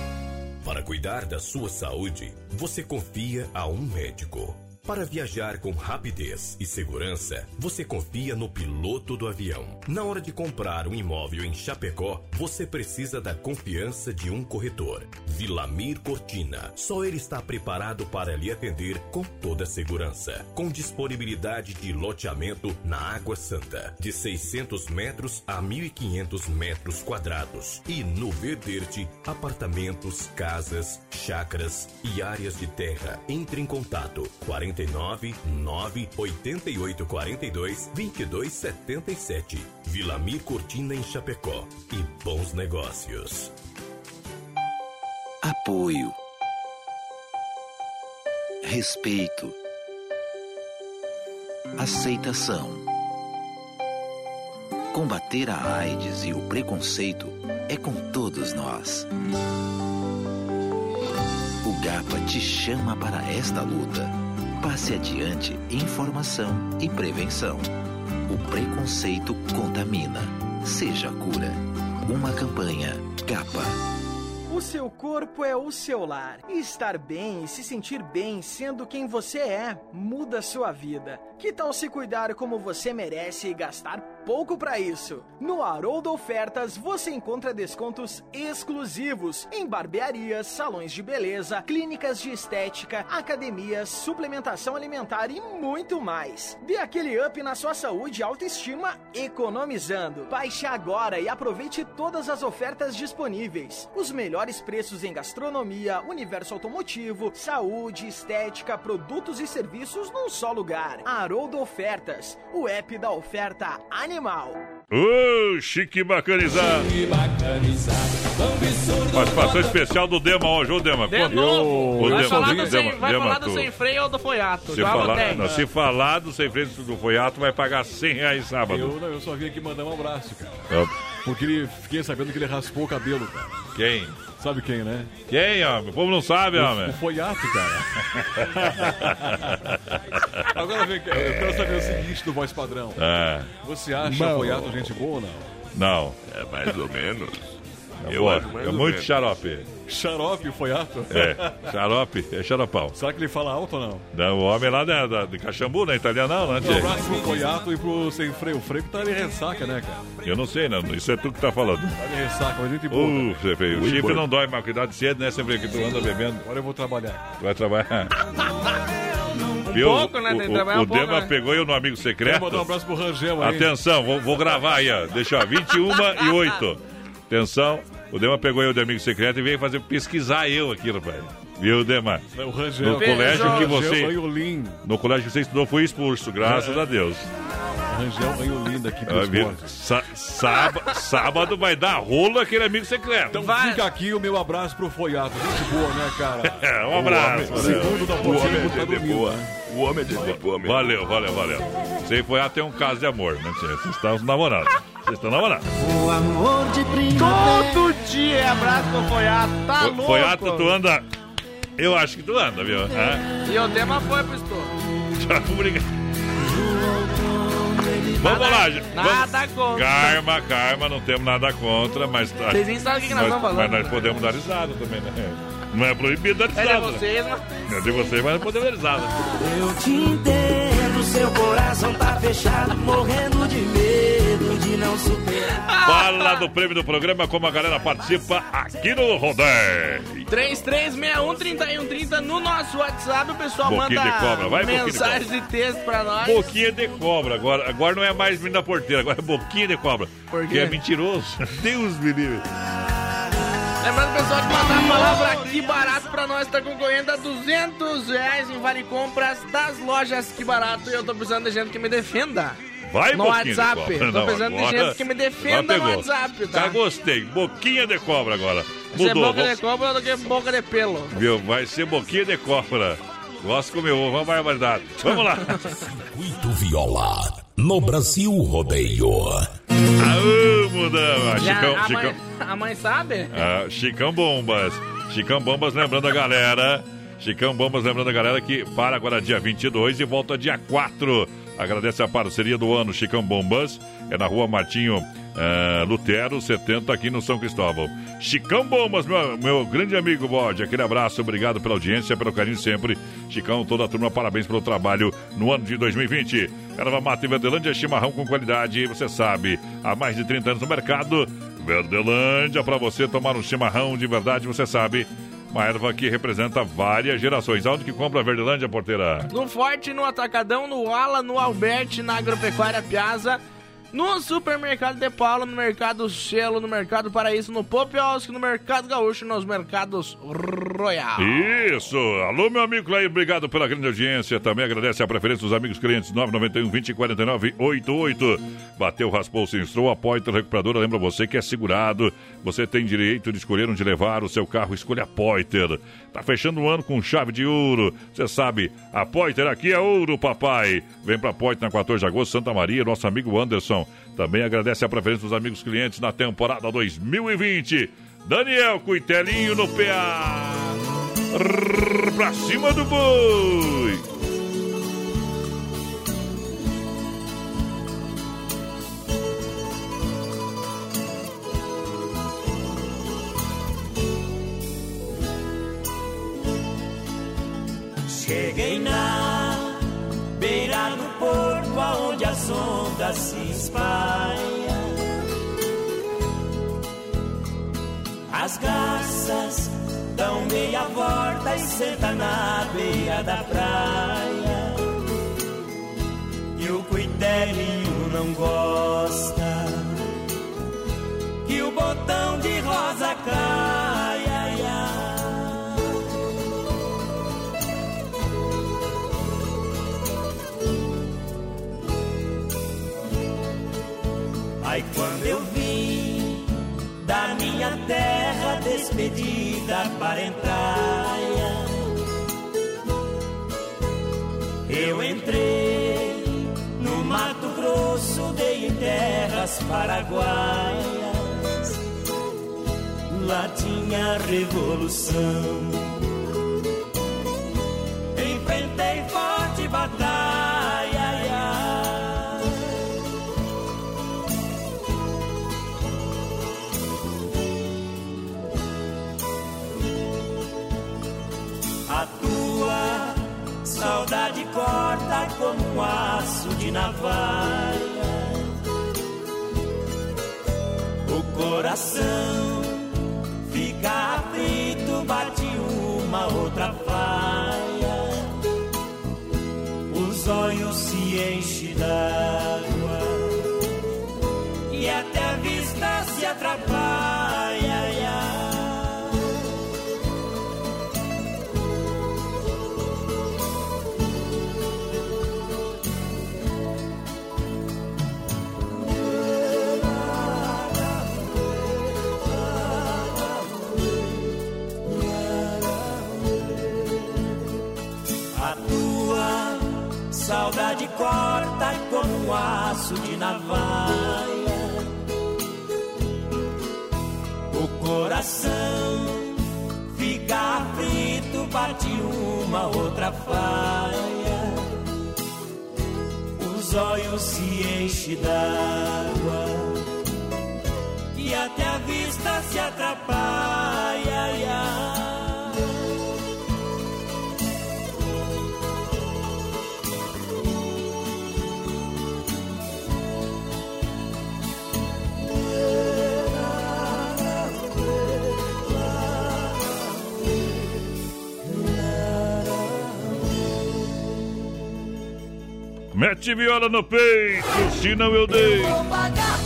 Para cuidar da sua saúde, você confia a um médico. Para viajar com rapidez e segurança, você confia no piloto do avião. Na hora de comprar um imóvel em Chapecó, você precisa da confiança de um corretor. Vilamir Cortina. Só ele está preparado para lhe atender com toda segurança. Com disponibilidade de loteamento na Água Santa, de 600 metros a 1.500 metros quadrados. E no Verderte, apartamentos, casas, chacras e áreas de terra. Entre em contato 49 9 88 42 22 77. Vilamir Cortina em Chapecó. E bons negócios. Apoio. Respeito. Aceitação. Combater a AIDS e o preconceito é com todos nós. O GAPA te chama para esta luta. Passe adiante informação e prevenção. O preconceito contamina. Seja a cura. Uma campanha GAPA. O seu corpo é o seu lar. E estar bem e se sentir bem sendo quem você é muda sua vida. Que tal se cuidar como você merece e gastar pouco para isso. No Haroldo Ofertas você encontra descontos exclusivos em barbearias, salões de beleza, clínicas de estética, academias, suplementação alimentar e muito mais. Dê aquele up na sua saúde e autoestima economizando. Baixe agora e aproveite todas as ofertas disponíveis. Os melhores preços em gastronomia, universo automotivo, saúde, estética, produtos e serviços num só lugar. Haroldo Ofertas, o app da oferta animal. Ô, chique bacanizado. Participação especial do Dema hoje, ô Dema. De Conta. novo. Ô, Vai Dema, falar do sem, Dema, vai Dema, falar do sem freio ou do foiato. Se falar, não, se falar do sem freio do Foiato, vai pagar 100 reais sábado. Eu, não, eu só vim aqui mandar um abraço, cara. É. Porque ele, fiquei sabendo que ele raspou o cabelo, cara. Quem? Sabe quem, né? Quem, homem? O povo não sabe, O, homem. o Foiato, cara. Agora vem cá, eu quero saber o seguinte do voz padrão. É. Você acha Não. o Foiato gente boa ou não? Não. É mais ou menos. Eu acho é muito xarope. Xarope, o Foiato? É, xarope, é xaropão. Será que ele fala alto ou não? Não, o homem lá da, da, de Caxambu, né? Italiano, não, né, Um tchê? abraço pro Foiato e pro Sem Freio. O Freio tá ali ressaca, né, cara? Eu não sei, não. Isso é tu que tá falando. Tá ali ressaca, mas gente boa. Uh, feio. O chifre boa. não dói, mas cuidado cedo, né? Sempre que tu anda bebendo. Agora eu vou trabalhar. Tu vai trabalhar. Um Viu? pouco, né? O, Tem que o, trabalhar o um pouco, Dema né? pegou eu no amigo secreto. Quero mandar um abraço pro Rangel aí. Atenção, vou, vou gravar aí, ó. Deixa, ó, 21 e 8. Atenção, o Dema pegou eu de amigo secreto e veio fazer pesquisar eu aqui, rapaz. Viu, Dema? O Rangel. No colégio que você. Rangel. No colégio que você estudou, fui expulso, graças a Deus. Rangel Anholim daqui pro Ah. Sá- sába- sábado vai dar rolo aquele amigo secreto. Então fica aqui o meu abraço pro Foiato. Gente boa, né, cara? É, um abraço. O homem- Segundo da O homem é tá de dormindo, boa. né? O homem é de boa. Valeu, valeu, valeu. Você foi até um caso de amor, né? Vocês estão namorando. Vocês estão namorando. O amor de Todo dia é abraço pro foiato. Tá Fo- louco. Foiato, tu anda. Eu acho que tu anda, viu? Hã? E o tema foi pro estouro. Já vou brigar. Vamos lá, gente. Nada Vamos- contra. Karma, karma, não temos nada contra, mas. tá- Vocês nem sabem o que nós mas- estamos falando. Mas nós podemos dar risada também, né? Não é proibido dar É risada. de vocês, mas... É de vocês, mas não podemos dar risada. Eu te entendo, seu coração tá fechado, morrendo de medo de não superar. Fala do prêmio do programa, como a galera participa aqui no Rodé. 33613130 no nosso WhatsApp. O pessoal Boquinha manda de cobra, vai, boquinha de mensagens de texto pra nós. Boquinha de cobra, agora, agora não é mais menino da porteira, agora é boquinha de cobra. Por Porque quê? é mentiroso. Deus me livre. Lembrando, pessoal, que mandar a palavra que barato pra nós tá concorrendo a 200 reais em vale compras das lojas que barato. E eu tô precisando de gente que me defenda. Vai, no boquinha WhatsApp. de cobra. Tô precisando agora- de gente que me defenda no. WhatsApp, tá? Já gostei. Boquinha de cobra agora. Ser Mudou. boca Vamos- de cobra do que boca de pelo. Viu? Vai ser boquinha de cobra. Gosto com meu ovo, uma barbaridade. Vamos lá. Circuito Viola, no Brasil Rodeio. Aô, mudama. Já, Chicão, a, Chicão. mãe, a mãe sabe? Ah, Chicão Bombas. Chicão Bombas lembrando a galera. Chicão Bombas lembrando a galera que para agora dia 22 e volta dia 4. Agradece a parceria do ano Chicão Bombas. É na rua Martinho ah, Lutero, 70, aqui no São Cristóvão. Chicão Bombas, meu, meu grande amigo Bode. Aquele abraço, obrigado pela audiência, pelo carinho sempre. Chicão, toda a turma, parabéns pelo trabalho no ano de 2020. Erva Mata e Verdelândia, chimarrão com qualidade, você sabe, há mais de 30 anos no mercado. Verdelândia, para você tomar um chimarrão de verdade, você sabe. Uma erva que representa várias gerações. Aonde que compra a Verdelândia, porteira? No Forte, no Atacadão, no Ala, no Alberti, na Agropecuária Piazza, no Supermercado de Paula, no Mercado Selo, no Mercado Paraíso, no Popiosque, no Mercado Gaúcho, nos Mercados Royal. Isso! Alô, meu amigo Clay, obrigado pela grande audiência. Também agradece a preferência dos amigos clientes 991 20 49 88. Bateu, raspou, se instrou, a Poiter Recuperadora lembra você que é segurado. Você tem direito de escolher onde levar o seu carro. Escolha a Poiter. Tá fechando o ano com chave de ouro. Você sabe, a Poiter aqui é ouro, papai. Vem pra Poiter na 14 de agosto, Santa Maria, nosso amigo Anderson. Também agradece a preferência dos amigos clientes na temporada 2020. Daniel Cuitelinho no PA. Pra cima do boi! Cheguei na beira do porto aonde as ondas se espalha. As garças dão meia volta e senta na beira da praia. E o cuitelinho não gosta que o botão de rosa despedida parentalha, eu entrei no Mato Grosso, dei em terras paraguaias. Lá tinha revolução. Corta como um aço de navalha. O coração fica aflito, bate uma outra falha. Os olhos se enchem d'água e até a vista se atrapalha. De navalha. O coração fica aflito, bate uma outra falha. Os olhos se enchem d'água e até a vista se atrapalha. Mete viola no peito, senão eu dei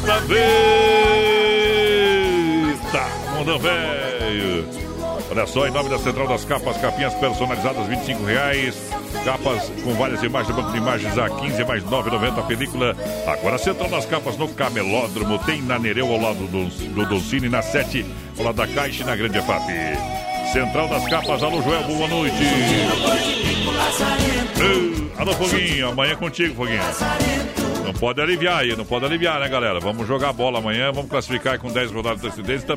pra ver. Tá, mundão velho. Olha só, em nome da Central das Capas, capinhas personalizadas, 25 reais. Capas com várias imagens, banco de imagens a 15 mais 9,90 a película. Agora Central das Capas no Camelódromo, tem na Nereu ao lado do, do Dolcine, na 7, ao lado da Caixa e na Grande EFAP. Central das Capas, alô Joel, boa noite. Ei, Alô Foguinho, amanhã é contigo, Foguinho. Não pode aliviar aí, não pode aliviar, né, galera? Vamos jogar bola amanhã, vamos classificar com 10 rodadas de antecedência. Tá...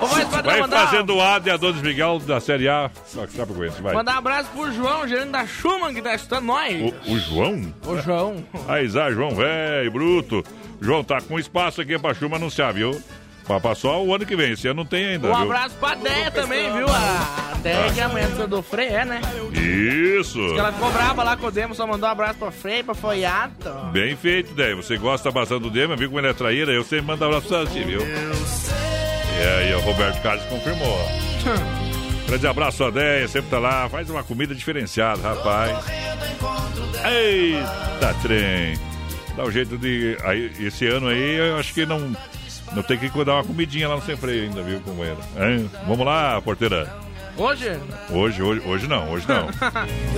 Ô, vai, fazendo o A de Adonis Miguel da Série A. Só que sabe vai. mandar um abraço pro João, gerente da Schumann, que tá escutando nós. O, o João? O João. Aí, Zé, João, velho, bruto. João, tá com espaço aqui pra Chuma anunciar, viu? Pra passar o ano que vem, esse ano não tem ainda, Um viu? abraço pra Deia também, viu? A Deia que é a mãe do Frei, é, né? Isso! Diz que ela ficou brava lá com o Demo, só mandou um abraço pra Frei, pra Foiato. Bem feito, Dé. Você gosta bastante do Dema, viu como ele é traíra? Eu sempre mando abraço pra você, viu? E aí, o Roberto Carlos confirmou. Grande abraço a Deia, sempre tá lá, faz uma comida diferenciada, rapaz. Eita, trem. Dá um jeito de. Aí, esse ano aí, eu acho que não. Não tem que dar uma comidinha lá no Sem Freio ainda, viu era. Hein? Vamos lá, porteira. Hoje? Hoje, hoje, hoje não, hoje não.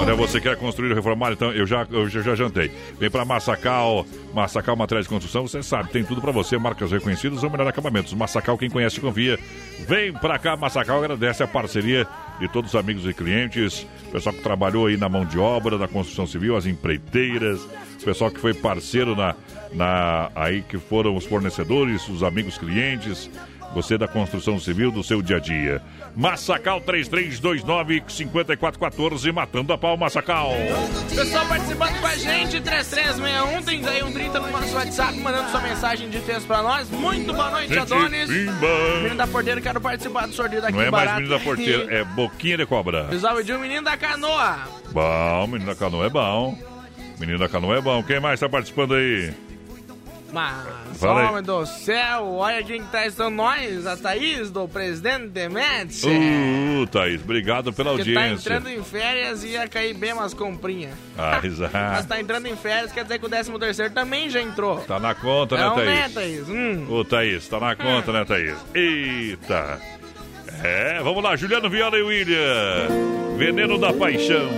Olha, você quer construir ou reformar, então eu já, eu já, já jantei. Vem pra Massacal, Massacal Materiais de Construção, você sabe, tem tudo pra você, marcas reconhecidas ou melhor acabamentos. Massacal, quem conhece, confia. Vem pra cá, Massacal, agradece a parceria de todos os amigos e clientes, o pessoal que trabalhou aí na mão de obra, da construção civil, as empreiteiras, o pessoal que foi parceiro na, na aí que foram os fornecedores, os amigos clientes, você da construção civil do seu dia a dia. Massacal 3329-5414, matando a pau, Massacal. Pessoal participando com a gente, 3361-3130 no nosso WhatsApp, mandando sua mensagem de texto pra nós. Muito boa noite, Gente, Adonis. pimba. Menino da Porteira, quero participar do sorteio daqui Não é mais barato. menino da porteira, é boquinha de cobra. Salve de um menino da canoa. Bom, menino da canoa é bom. Menino da Canoa é bom. Quem mais tá participando aí? Mas, Fala homem do céu, olha quem que tá estando nós, a Thaís, do presidente Demetri. Uh, Thaís, obrigado pela que tá audiência. entrando em férias e ia cair bem umas comprinhas. Ah, Mas exato. tá entrando em férias, quer dizer que o 13 terceiro também já entrou. Tá na conta, né, Não, Thaís? né, Thaís? Hum. Ô, Thaís, tá na conta, né, Thaís? Eita! É, vamos lá, Juliano Viola e William. Veneno da Paixão.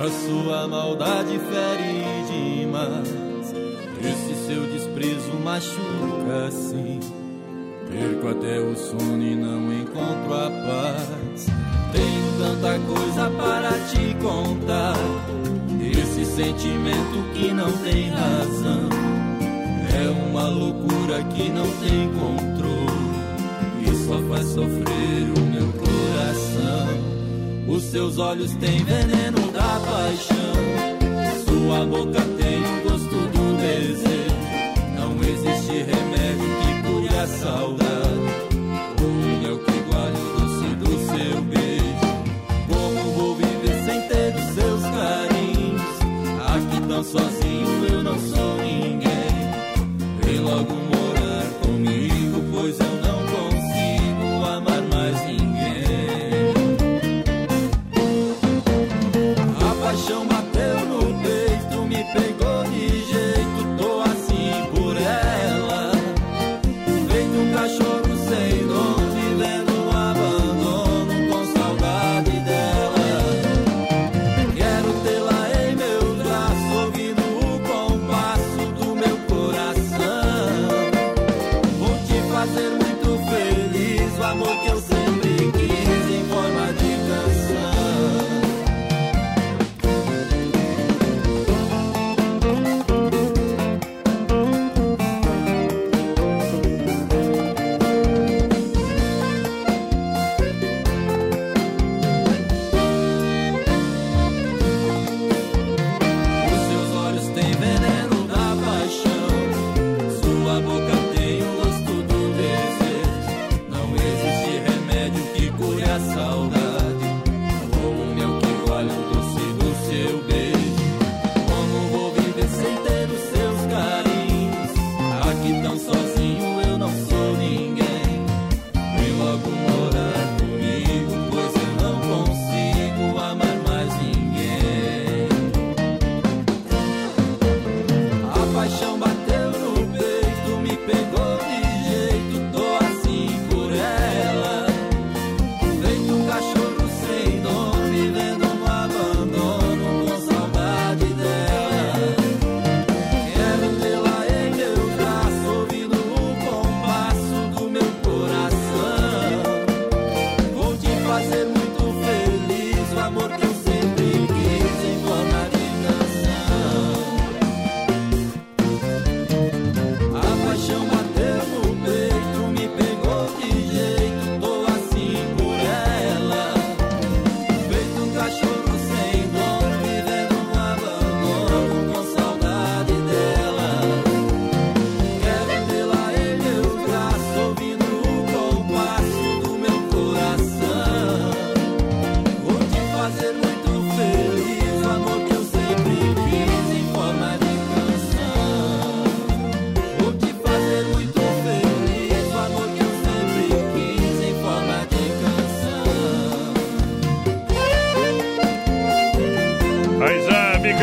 A sua maldade fere demais. Esse seu desprezo machuca assim Perco até o sono e não encontro a paz. Tenho tanta coisa para te contar. Esse sentimento que não tem razão. É uma loucura que não tem controle. E só faz sofrer o. Os seus olhos têm veneno da paixão, sua boca tem o gosto do desejo. Não existe remédio que cure a saudade, ou é o que iguale o doce do seu beijo. Como vou viver sem ter os seus carinhos? Aqui tão sozinho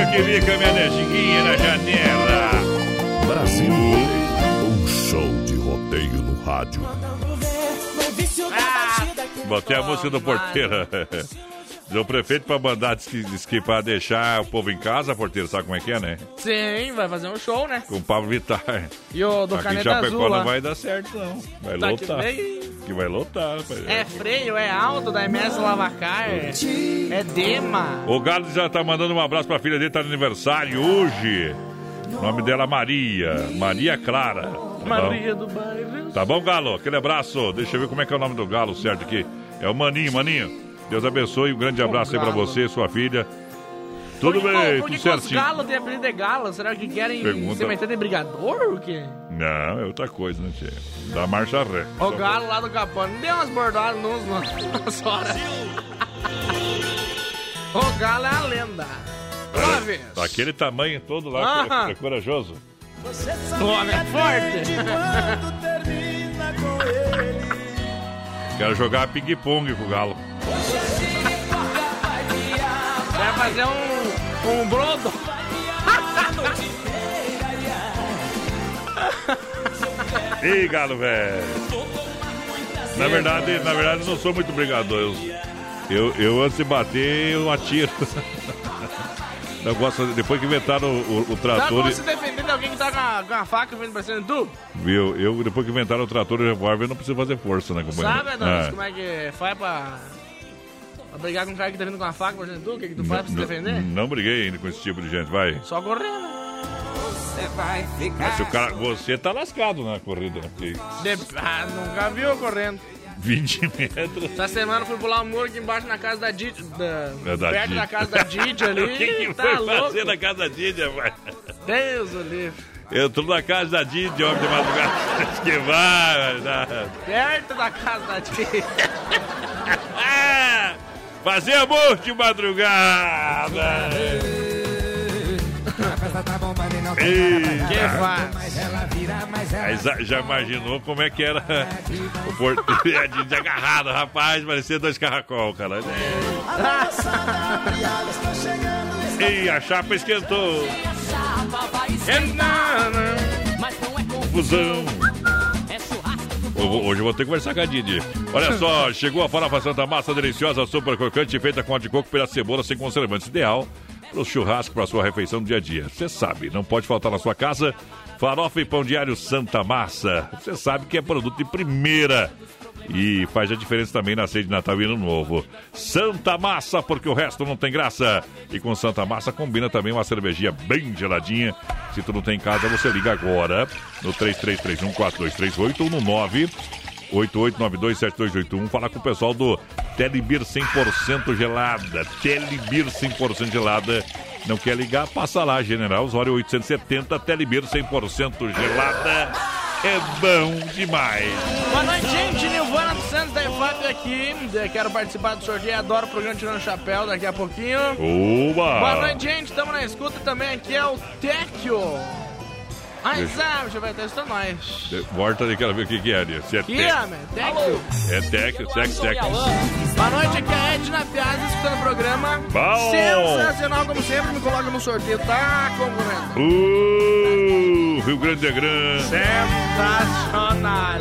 que mica, minha neguinha na janela. Brasil um show de rodeio no rádio. Botei a música do Do prefeito pra mandar, diz que, diz que pra deixar o povo em casa, porteiro, sabe como é que é, né? Sim, vai fazer um show, né? Com o Pablo Vittar. E o do Aqui em Caneta Chapecó Azul não lá. vai dar certo, não. Vai Tá que lotar. vem. Que vai lotar, rapaz. É freio, é alto da MS Lavacar, é, é Dema. O Galo já tá mandando um abraço pra filha dele, tá de aniversário hoje. O nome dela é Maria. Maria Clara. Tá bom? Maria do Bairro. Tá bom, Galo? Aquele abraço. Deixa eu ver como é que é o nome do Galo certo aqui. É o Maninho, Maninho. Deus abençoe. Um grande abraço aí pra você, sua filha. Tudo Por que- bem, Por que, tudo que os galos têm apelido de galo? Será que querem Pergunta. se meter de brigador ou o quê? Não, é outra coisa, né, Tchê? Dá marcha ré. O galo lá do Capão deu umas bordadas nos, nas horas. o galo é a lenda. Uma vez. Daquele tamanho todo lá, Aham. é, é corajoso. O homem é forte. Quero jogar ping-pong com o galo. Vai fazer um, um brodo. Ih, galo, velho. Na verdade, na verdade, eu não sou muito brigador. Eu, eu, eu antes de bater, eu atiro. Eu gosto, depois que inventaram o, o, o trator. como se defender de alguém que tá com a, com a faca vindo pra cima de tu? Viu? Eu, depois que inventaram o trator e o revólver, eu não preciso fazer força, né, companheiro? Sabe, Adonis, É. como é que faz pra, pra brigar com um cara que tá vindo com a faca pra cima de tu? O que, que tu faz pra se defender? Não briguei ainda com esse tipo de gente, vai. Só correndo. Você vai ficar. Mas se o cara, você tá lascado na corrida, né? Porque De... Ah, nunca viu correndo. 20 metros. Essa semana eu fui pular um muro aqui embaixo na casa da Didi. Da... Da perto Didi. da casa da Didi ali. o que, que tá foi louco. fazer na casa da Didia, vai? Deus o livre. Entrou na casa da Didia, homem de madrugada. que vai, vai. Perto da casa da Didi. Fazer amor de madrugada. Ei, Que faz? Mas mas. Aí já, já imaginou como é que era o português de agarrado, rapaz, parecia dois caracol, cara. Ei, a chapa esquentou. Confusão. Eu vou- Hoje eu vou ter que conversar com a Didi. Olha só, chegou a farofa Santa Massa deliciosa, super crocante, feita com óleo de coco, de cebola, sem conservantes. Ideal para o churrasco, para a sua refeição do dia a dia. Você sabe, não pode faltar na sua casa farofa e pão diário Santa Massa. Você sabe que é produto de primeira. E faz a diferença também na ceia de Natal e Ano Novo. Santa Massa, porque o resto não tem graça. E com Santa Massa combina também uma cervejinha bem geladinha. Se tu não tem em casa, você liga agora no 33314238 ou no 988927281. Fala com o pessoal do Telebir 100% gelada. Telebir 100% gelada. Não quer ligar? Passa lá, General Osório 870, Telebir 100% gelada. É bom demais. Boa noite, gente. Nilvana dos Santos da EFAP aqui. Quero participar do sorteio. Adoro o programa Tirando Chapéu daqui a pouquinho. Oba! Boa noite, gente. Estamos na escuta também. Aqui é o Tecchio. Ai, Deixa- sabe, deixa eu ver, testa nós. Volta ali, quero ver o que, que é ali. Se é Aqui, tec- homem, Tecchio. É tec, tec, tec. Boa noite, aqui é a Edna Piazza escutando o programa. Bom. Sensacional, como sempre, me coloca no sorteio, tá concorrendo. Uh, Rio Grande é grande. Sensacional.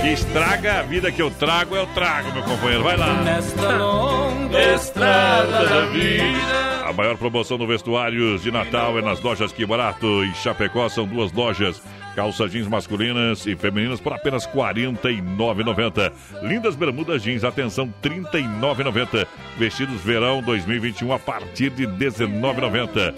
Que estraga a vida que eu trago, eu trago, meu companheiro. Vai lá. Nesta longa estrada da vida. A maior promoção no vestuários de Natal é nas lojas Que Barato. Em Chapecó são duas lojas. Calça jeans masculinas e femininas por apenas R$ 49,90. Lindas bermudas jeans, atenção, R$ 39,90. Vestidos verão 2021 a partir de R$ 19,90.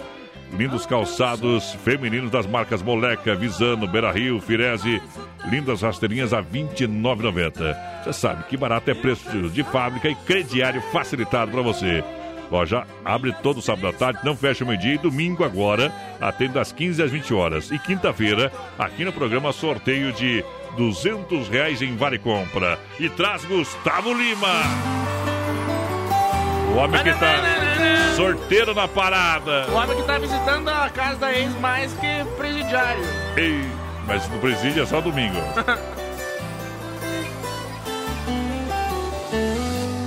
Lindos calçados femininos das marcas Moleca, Visano, Beira Rio, Firese. Lindas rasteirinhas a R$ 29,90. Você sabe que barato é preço de fábrica e crediário facilitado para você. Loja abre todo sábado à tarde, não fecha o meio-dia e domingo agora, atende das 15 às 20 horas. E quinta-feira, aqui no programa, sorteio de 200 reais em Vale Compra. E traz Gustavo Lima. O homem que tá sorteiro na parada. O homem que tá visitando a casa da ex mais que presidiário. Ei, mas o presídio é só domingo.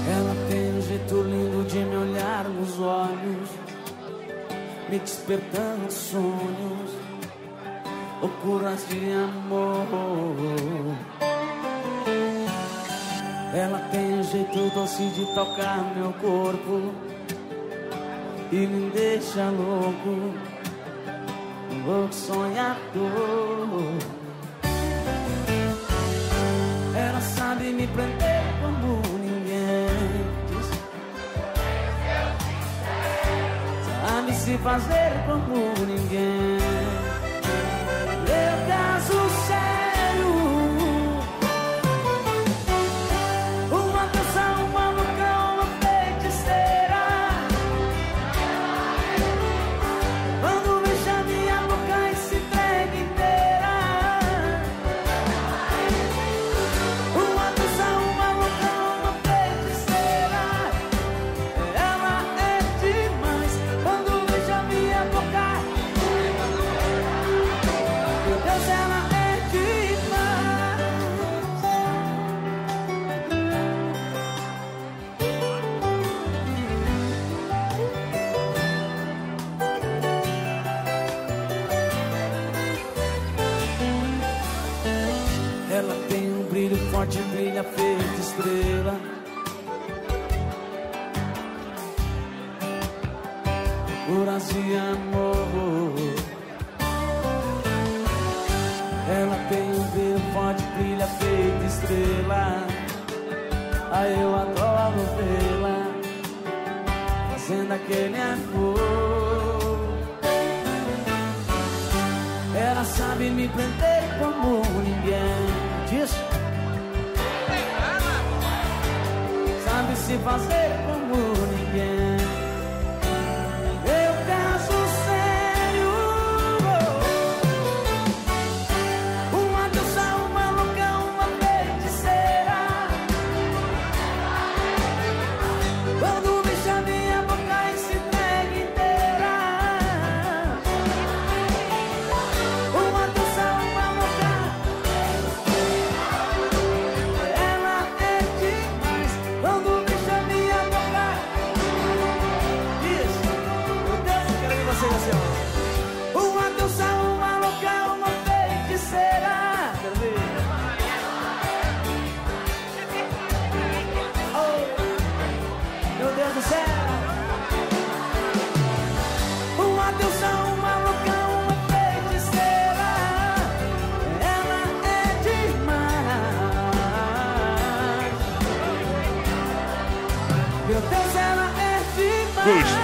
Ela tem um jeito lindo de me olhar nos olhos, me despertando sonhos, loucuras de amor. Ela tem um jeito doce de tocar meu corpo e me deixa louco, um louco sonhador. Ela sabe me prender como ninguém. Sabe se fazer como ninguém. Meu caso estrela. Curas de amor. Ela tem um belo forte, brilha feita estrela. Aí eu adoro vê-la fazendo aquele amor. Ela sabe me prender como ninguém. Se fazer como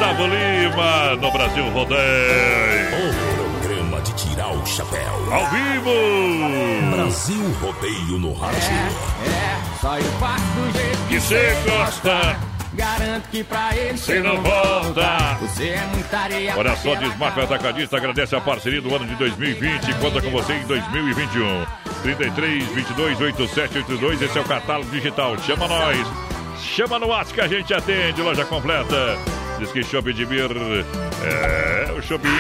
Gustavo Lima, no Brasil Rodeio. O programa de tirar o chapéu. Ao vivo. Brasil Rodeio no rádio. É, só eu faço do jeito Que cê gosta. Garanto que pra ele Cê não volta. Você é muita areia. Olha só, Desmarque Atacadista agradece a parceria do ano de 2020 e conta com você em 2021. 33 22 8782, esse é o catálogo digital. Chama nós. Chama no WhatsApp que a gente atende. Loja completa. Diz que Shopping de Bir é o shoppinho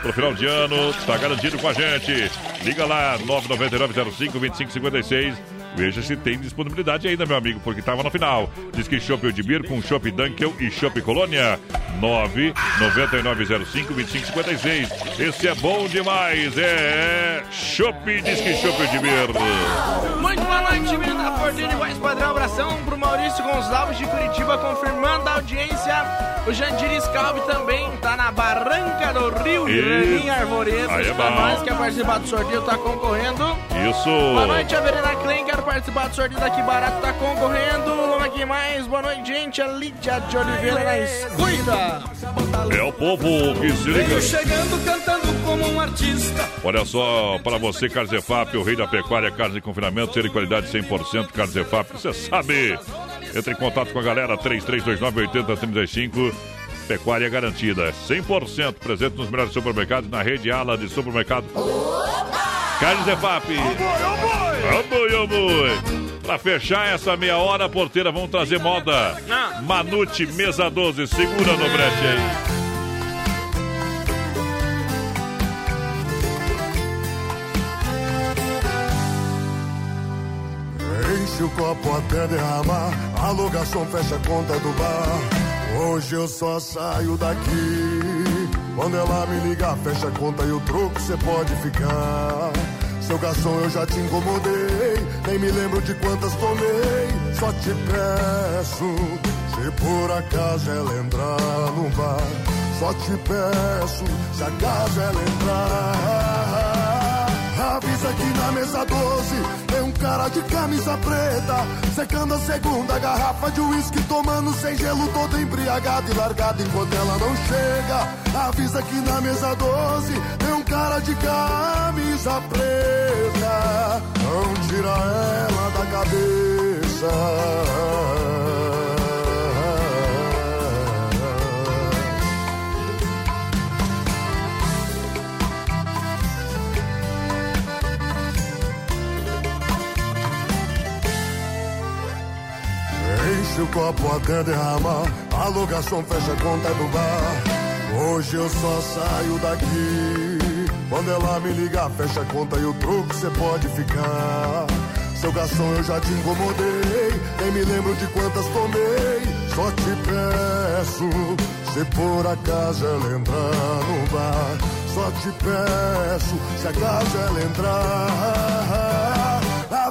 pro final de ano. Está garantido com a gente. Liga lá, 99905 2556. Veja se tem disponibilidade ainda, meu amigo, porque estava no final. Diz que Shopping de Bir com Shopping Dunkel e Shopping Colônia. 99905 2556. Esse é bom demais. É Shopping, diz que Shopping de Bir. Muito boa noite, menino da Portinho de Voz Padrão. Abração pro Maurício Gonçalves de Curitiba, confirmando a audiência. O Jandir Scalvi também tá na Barranca do Rio, E- em Arvoredo. Aí é bom. que quer participar do sorteio, tá concorrendo. Isso. Boa noite, a Verena Klein, quero participar do sorteio daqui barato, tá concorrendo. Vamos aqui mais. Boa noite, gente. A Lídia de Oliveira na escuta. É o povo que se liga. chegando cantando como um artista. Olha só, para você, Carlos Efap, o rei da pecuária, carne de confinamento, ser de qualidade 100%, Carlos Efap, você sabe. Entre em contato com a galera, 3329-8035. Pecuária garantida, 100% presente nos melhores supermercados, na rede Ala de supermercado. Carlos Efap. Ô boi, ô boi. Pra fechar essa meia hora, porteira, vamos trazer moda. Manute, mesa 12, segura no brete aí. Enche o copo até derramar, alugação fecha a conta do bar. Hoje eu só saio daqui. Quando ela me ligar, fecha a conta e o troco cê pode ficar. Seu garçom, eu já te incomodei, nem me lembro de quantas tomei. Só te peço, se por acaso ela entrar no bar. Só te peço, se acaso ela entrar. Avisa que na mesa 12 tem um cara de camisa preta Secando a segunda garrafa de uísque Tomando sem gelo, todo embriagado e largado enquanto ela não chega. Avisa que na mesa 12 tem um cara de camisa preta. Não tira ela da cabeça Enche o copo até derramar, alugação fecha a conta do bar. Hoje eu só saio daqui. Quando ela me ligar, fecha a conta e o troco cê pode ficar. Seu garçom, eu já te incomodei, nem me lembro de quantas tomei. Só te peço, se por acaso ela entrar no bar. Só te peço, se acaso ela entrar.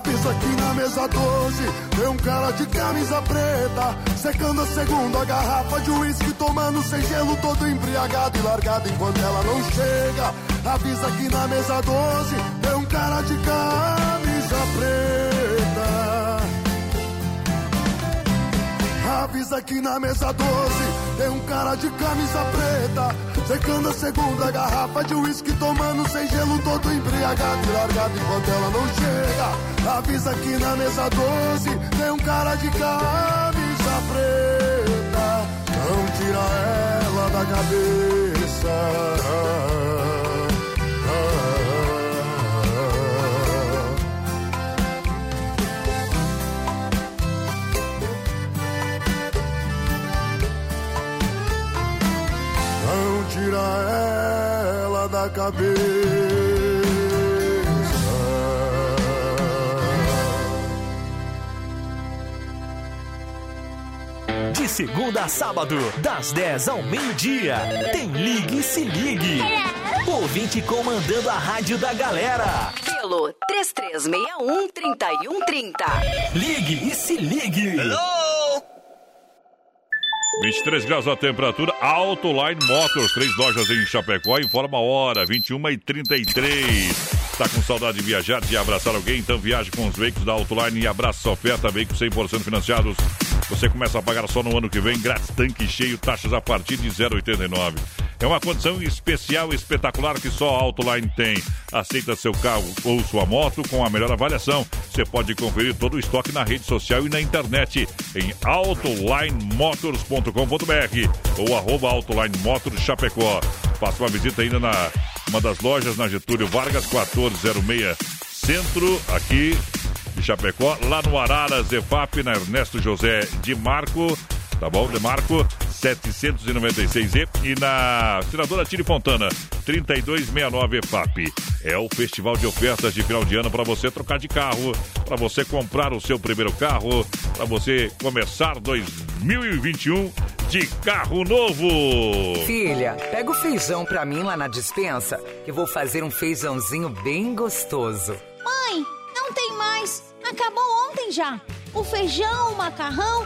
Avisa que na mesa 12 tem um cara de camisa preta, secando a segunda garrafa de uísque, tomando sem gelo, todo embriagado e largado enquanto ela não chega. Avisa que na mesa 12 tem um cara de camisa preta. Avisa que na mesa 12 tem um cara de camisa preta, secando a segunda garrafa de uísque, tomando sem gelo, todo embriagado e largado enquanto ela não chega. Avisa que na mesa 12 tem um cara de camisa preta, não tira ela da cabeça. Tira ela da De segunda a sábado, das 10 ao meio-dia, tem Ligue e Se Ligue. Ouvinte comandando a rádio da galera. Pelo 3361-3130. Ligue e Se Ligue. 23 graus a temperatura, Autoline Motors, três lojas em Chapecó, informa a hora, 21 e 33 Tá com saudade de viajar, de abraçar alguém? Então viaje com os veículos da Autoline e abraça essa oferta, veículos 100% financiados. Você começa a pagar só no ano que vem, grátis tanque cheio, taxas a partir de 0,89. É uma condição especial, espetacular que só a Autoline tem. Aceita seu carro ou sua moto com a melhor avaliação. Você pode conferir todo o estoque na rede social e na internet em autolinemotors.com.br ou arroba Autoline Motors Chapecó. Faça uma visita ainda na uma das lojas na Getúlio Vargas 1406 Centro, aqui de Chapecó, lá no Arara Zefap, na Ernesto José de Marco, tá bom? De Marco 796E e na Senadora Tire Fontana 3269 EFAP. É o festival de ofertas de final de ano para você trocar de carro, para você comprar o seu primeiro carro, para você começar 2021 de carro novo. Filha, pega o feijão pra mim lá na dispensa, que eu vou fazer um feijãozinho bem gostoso. Mãe, não tem mais. Acabou ontem já. O feijão, o macarrão,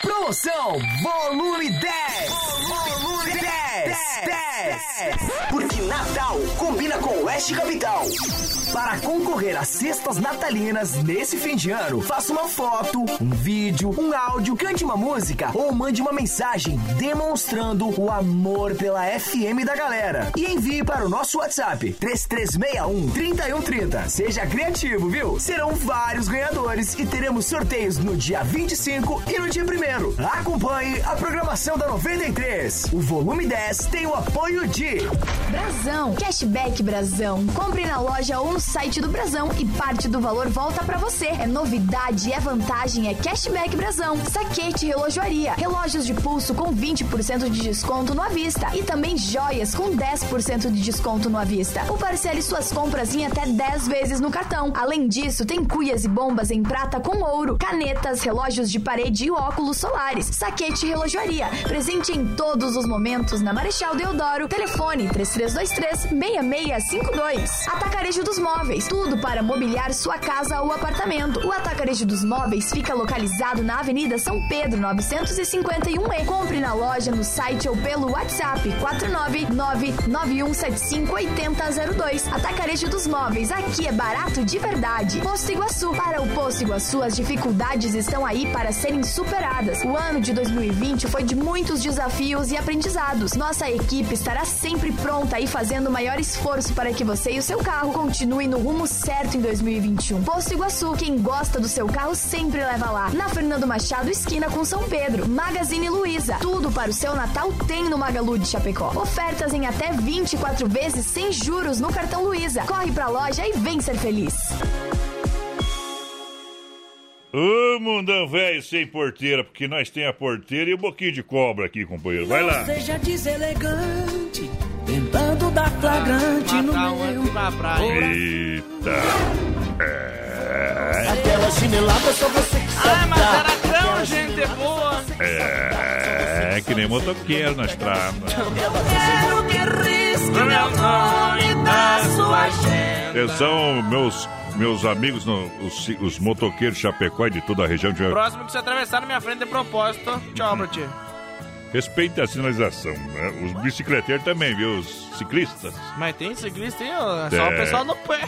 Promoção Volume 10. Volume 10. 10. Porque Natal combina com Oeste Capital. Para concorrer a cestas natalinas nesse fim de ano, faça uma foto, um vídeo, um áudio, cante uma música ou mande uma mensagem demonstrando o amor pela FM da galera. E envie para o nosso WhatsApp 3361 3130. Seja criativo, viu? Serão vários ganhadores e teremos sorteios no dia 25 e no dia 1 Acompanhe a programação da 93. O volume 10 tem o apoio de Brasão, cashback Brasão. Compre na loja ou no site do Brasão e parte do valor volta pra você. É novidade, é vantagem, é cashback Brasão. Saquete relojoaria, relógios de pulso com 20% de desconto no à vista e também joias com 10% de desconto no à vista. Ou parcele suas compras em até 10 vezes no cartão. Além disso, tem cuias e bombas em prata com ouro, canetas, relógios de parede e óculos solares. Saquete relojoaria, presente em todos os momentos na Marechal Deodoro. Telefone 3323-6652. Atacarejo dos Móveis. Tudo para mobiliar sua casa ou apartamento. O Atacarejo dos Móveis fica localizado na Avenida São Pedro, 951E. Compre na loja, no site ou pelo WhatsApp 499-9175-8002. Atacarejo dos Móveis. Aqui é barato de verdade. Posto Iguaçu. Para o Posto Iguaçu, as dificuldades estão aí para serem superadas. O ano de 2020 foi de muitos desafios e aprendizados. Nossa equipe estará sempre pronta e fazendo o maior esforço para que você e o seu carro continuem no rumo certo em 2021. Posto Iguaçu, quem gosta do seu carro sempre leva lá. Na Fernando Machado, esquina com São Pedro. Magazine Luiza. Tudo para o seu Natal tem no Magalu de Chapecó. Ofertas em até 24 vezes sem juros no cartão Luiza. Corre pra loja e vem ser feliz. Ô, mundão velho sem porteira, porque nós tem a porteira e o boquinho de cobra aqui, companheiro. Vai lá. Não seja deselegante, tentando dar flagrante no meu. Eita. É. Aquela chinelada só você que sabe Ah, mas era tão gente boa. É, que nem motoqueiro na estrada. Quero que risque meu nome da sua agenda. Atenção, meus, meus amigos, no- os, os motoqueiros Chapecó e de toda a região. De... Próximo que você atravessar na minha frente de propósito, tchau pra ti. Respeite a sinalização. Né? Os bicicleteiros também, viu? Os ciclistas. Mas tem ciclista ó. É só É. o pessoal no pé.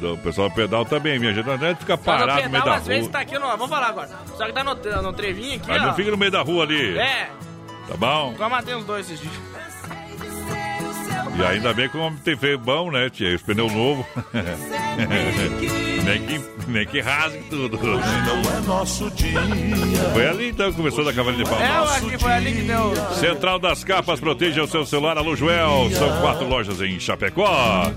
O pessoal do pedal também, minha gente. Não adianta ficar parado no meio pedal, da às vezes rua. tá aqui no. Vamos falar agora. Só que tá no, no trevinho aqui, Mas ó. não fica no meio da rua ali. É, Tá bom? igual matei uns dois esses dias. E ainda bem que o homem tem feio bom, né, tia? Os pneus novos. nem, que, nem que rasgue tudo. Não é nosso dia. Foi ali então que começou da Cavalinha de É, eu Palmas. acho que foi ali que deu. Central das Capas, proteja o seu celular. Alô, Joel. São quatro lojas em Chapecó.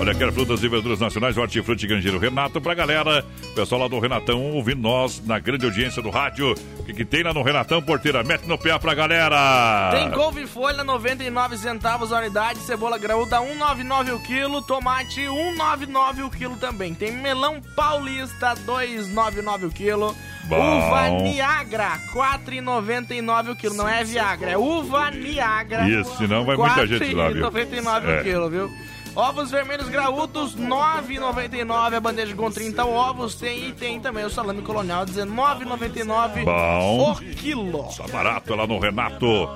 Olha, quer frutas e verduras nacionais, hortifruti Grangeiro Renato pra galera. Pessoal lá do Renatão ouvindo nós na grande audiência do rádio. O que, que tem lá no Renatão, porteira? Mete no pé pra galera. Tem couve folha 99 centavos a unidade, cebola graúda 1,99 o quilo, tomate 1,99 o quilo também. Tem melão paulista 2,99 o quilo. Bom. Uva Niagara 4,99 o quilo, não é Viagra, é uva Niagara. Isso, senão vai muita gente lá, viu? 4,99 É. o quilo, viu? Ovos vermelhos graúdos, 9,99 a bandeja com 30 ovos. Tem e tem também o salame colonial, 19,99 Bom. o quilo. Tá barato lá no Renato.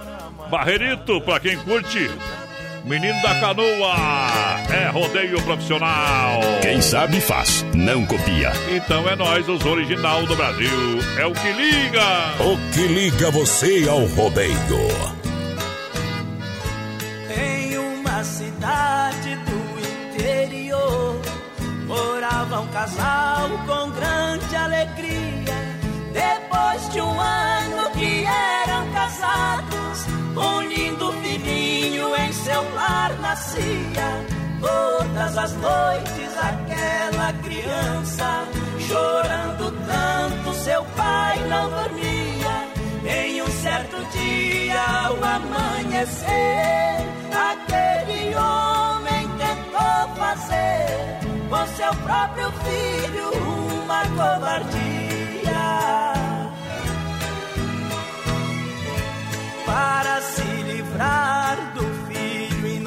Barreirito, pra quem curte. Menino da canoa. É rodeio profissional. Quem sabe faz, não copia. Então é nós, os original do Brasil. É o que liga. O que liga você ao rodeio? Em uma cidade do interior morava um casal com grande alegria. Depois de um ano que eram casados, um lindo filhinho em seu lar nascia. Todas as noites aquela criança chorando tanto, seu pai não dormia. Em um certo dia, ao amanhecer, aquele homem tentou fazer com seu próprio filho uma covardia. Para se livrar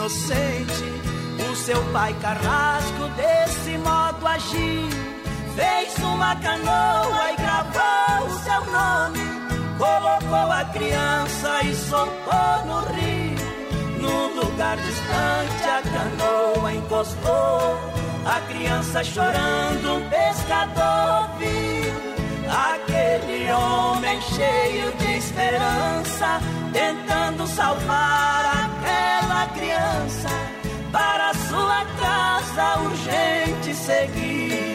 inocente, o seu pai carrasco desse modo agiu. Fez uma canoa e gravou o seu nome. Colocou a criança e soltou no rio. Num lugar distante a canoa encostou. A criança chorando, um pescador viu. Aquele homem cheio de esperança, tentando salvar aquela criança. Para sua casa urgente seguir.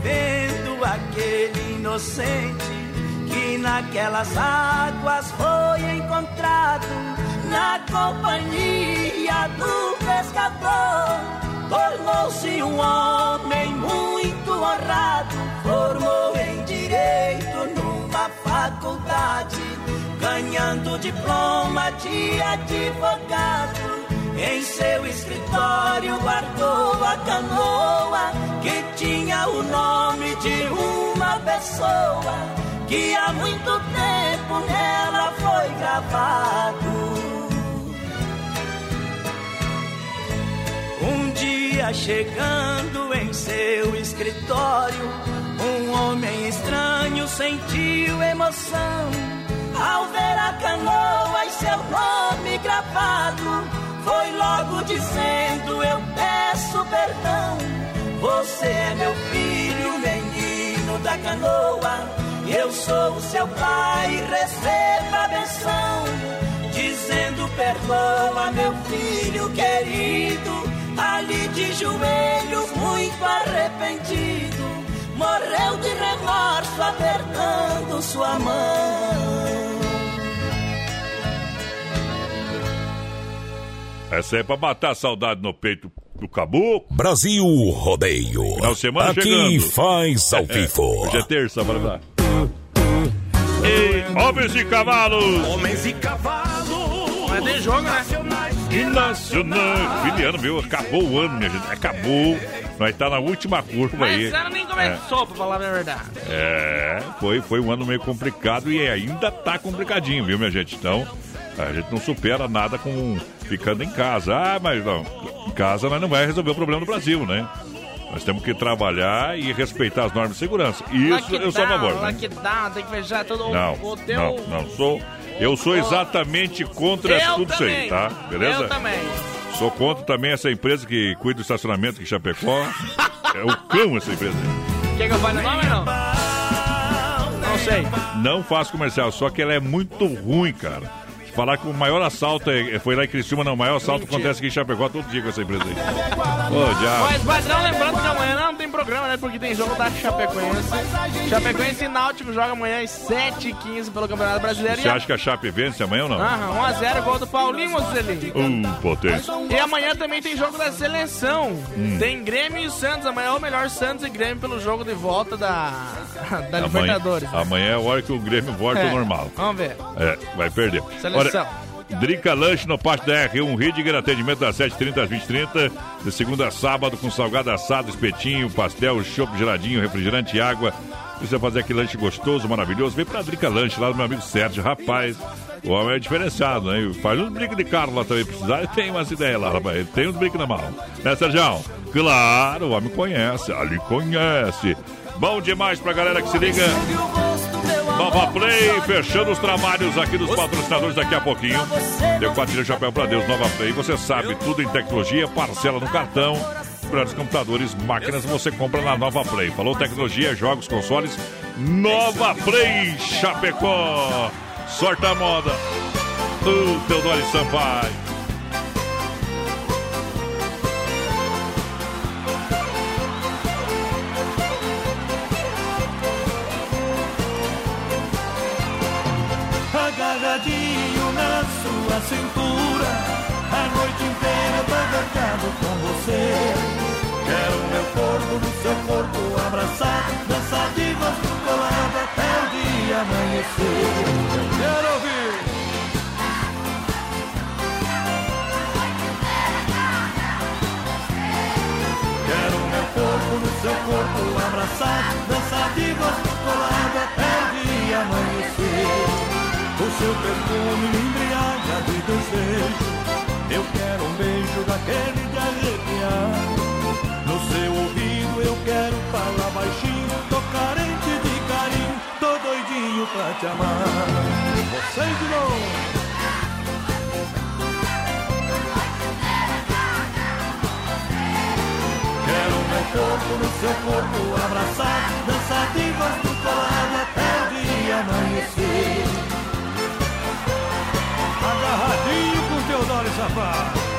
Foi vivendo aquele inocente que naquelas águas foi encontrado na companhia do pescador. Tornou-se um homem muito honrado, formou em direito numa faculdade, ganhando diploma de advogado. Em seu escritório guardou a canoa que tinha o nome de uma pessoa que há muito tempo nela foi gravado. Um dia chegando em seu escritório, um homem estranho sentiu emoção ao ver a canoa e seu nome gravado. Foi logo dizendo: Eu peço perdão. Você é meu filho, menino da canoa. Eu sou o seu pai, receba a benção. Dizendo: Perdoa, meu filho querido. Ali de joelhos, muito arrependido. apertando sua mão. Essa é pra matar a saudade no peito do caboclo. Brasil Rodeio. Final de semana Aqui chegando. faz ao vivo. Hoje é terça, bora lá. Ei, homens e cavalos. Homens e cavalos. Mas tem jogo, né? E nacional. Fim de ano, viu? Acabou o ano, minha gente. Acabou. Nós tá na última curva Mas aí. esse ano nem começou, pra falar a verdade. É, foi, foi um ano meio complicado e ainda tá complicadinho, viu, minha gente? Então, a gente não supera nada com ficando em casa. Ah, mas não, em casa nós não vai resolver o problema do Brasil, né? Nós temos que trabalhar e respeitar as normas de segurança. Isso eu sou a favor, né? Lockdown, tem que fechar todo o- Não, o teu... não, não sou. Eu sou exatamente contra Eu tudo isso aí, também. tá? Beleza? Eu também. Sou contra também essa empresa que cuida do estacionamento aqui em Chapecó. é o cão essa empresa. aí. Quer que eu fale o nome ou não? Não sei. Não faço comercial, só que ela é muito ruim, cara. Falar que o maior assalto é, foi lá em Criciúma, não. O maior assalto Mentira. acontece aqui em Chapecó todo dia com essa empresa aí. Ô, diabo. Mas, padrão, lembrando que amanhã não tem programa, né? Porque tem jogo da Chapecoense. Chapecoense e Náutico joga amanhã às 7h15 pelo Campeonato Brasileiro. Você acha que a Chape vence amanhã ou não? Aham, 1x0, gol do Paulinho Mocelli. Uh, potência. E amanhã também tem jogo da seleção. Hum. Tem Grêmio e Santos. Amanhã é o melhor Santos e Grêmio pelo jogo de volta da, da Amanhã, Libertadores. amanhã é a hora que o Grêmio volta É, ao normal. Vamos ver. É, vai perder. Seleção. Drica Lanche no Pátio da R1 Ridger, atendimento das 7h30 às 20h30, de segunda a sábado, com salgado assado, espetinho, pastel, chopp geladinho, refrigerante e água. Precisa fazer aquele lanche gostoso, maravilhoso. Vem pra Drica Lanche, lá do meu amigo Sérgio. Rapaz, o homem é diferenciado, né? Faz uns brinques de carro lá também, precisar. Tem umas ideias lá, rapaz. Ele tem uns brinques na mão. Né, Sérgio? Claro, o homem conhece, ali conhece. Bom demais pra galera que se liga. Nova Play, fechando os trabalhos aqui dos patrocinadores daqui a pouquinho. Deu quatro chapéu pra Deus, Nova Play. Você sabe, tudo em tecnologia, parcela no cartão. Melhores computadores, máquinas, você compra na Nova Play. Falou tecnologia, jogos, consoles. Nova Play Chapecó. Sorte a moda. O Teodoro Sampaio. Agarradinho na sua cintura, a noite inteira bagacado com você. Quero meu corpo no seu corpo abraçado, dançar de gosto colado até o dia amanhecer. Eu quero ouvir. Quero meu corpo no seu corpo abraçado, dançar de gosto colado até o dia amanhecer. Seu perfume me embriaga de desejo. Eu quero um beijo daquele de arrepiar. No seu ouvido eu quero falar baixinho. Tô carente de carinho, tô doidinho pra te amar. Vocês de novo. Quero meu corpo no seu corpo abraçado, dançar de gosto colado até o dia amanhecer. Agarradinho com o Teodoro Sapato.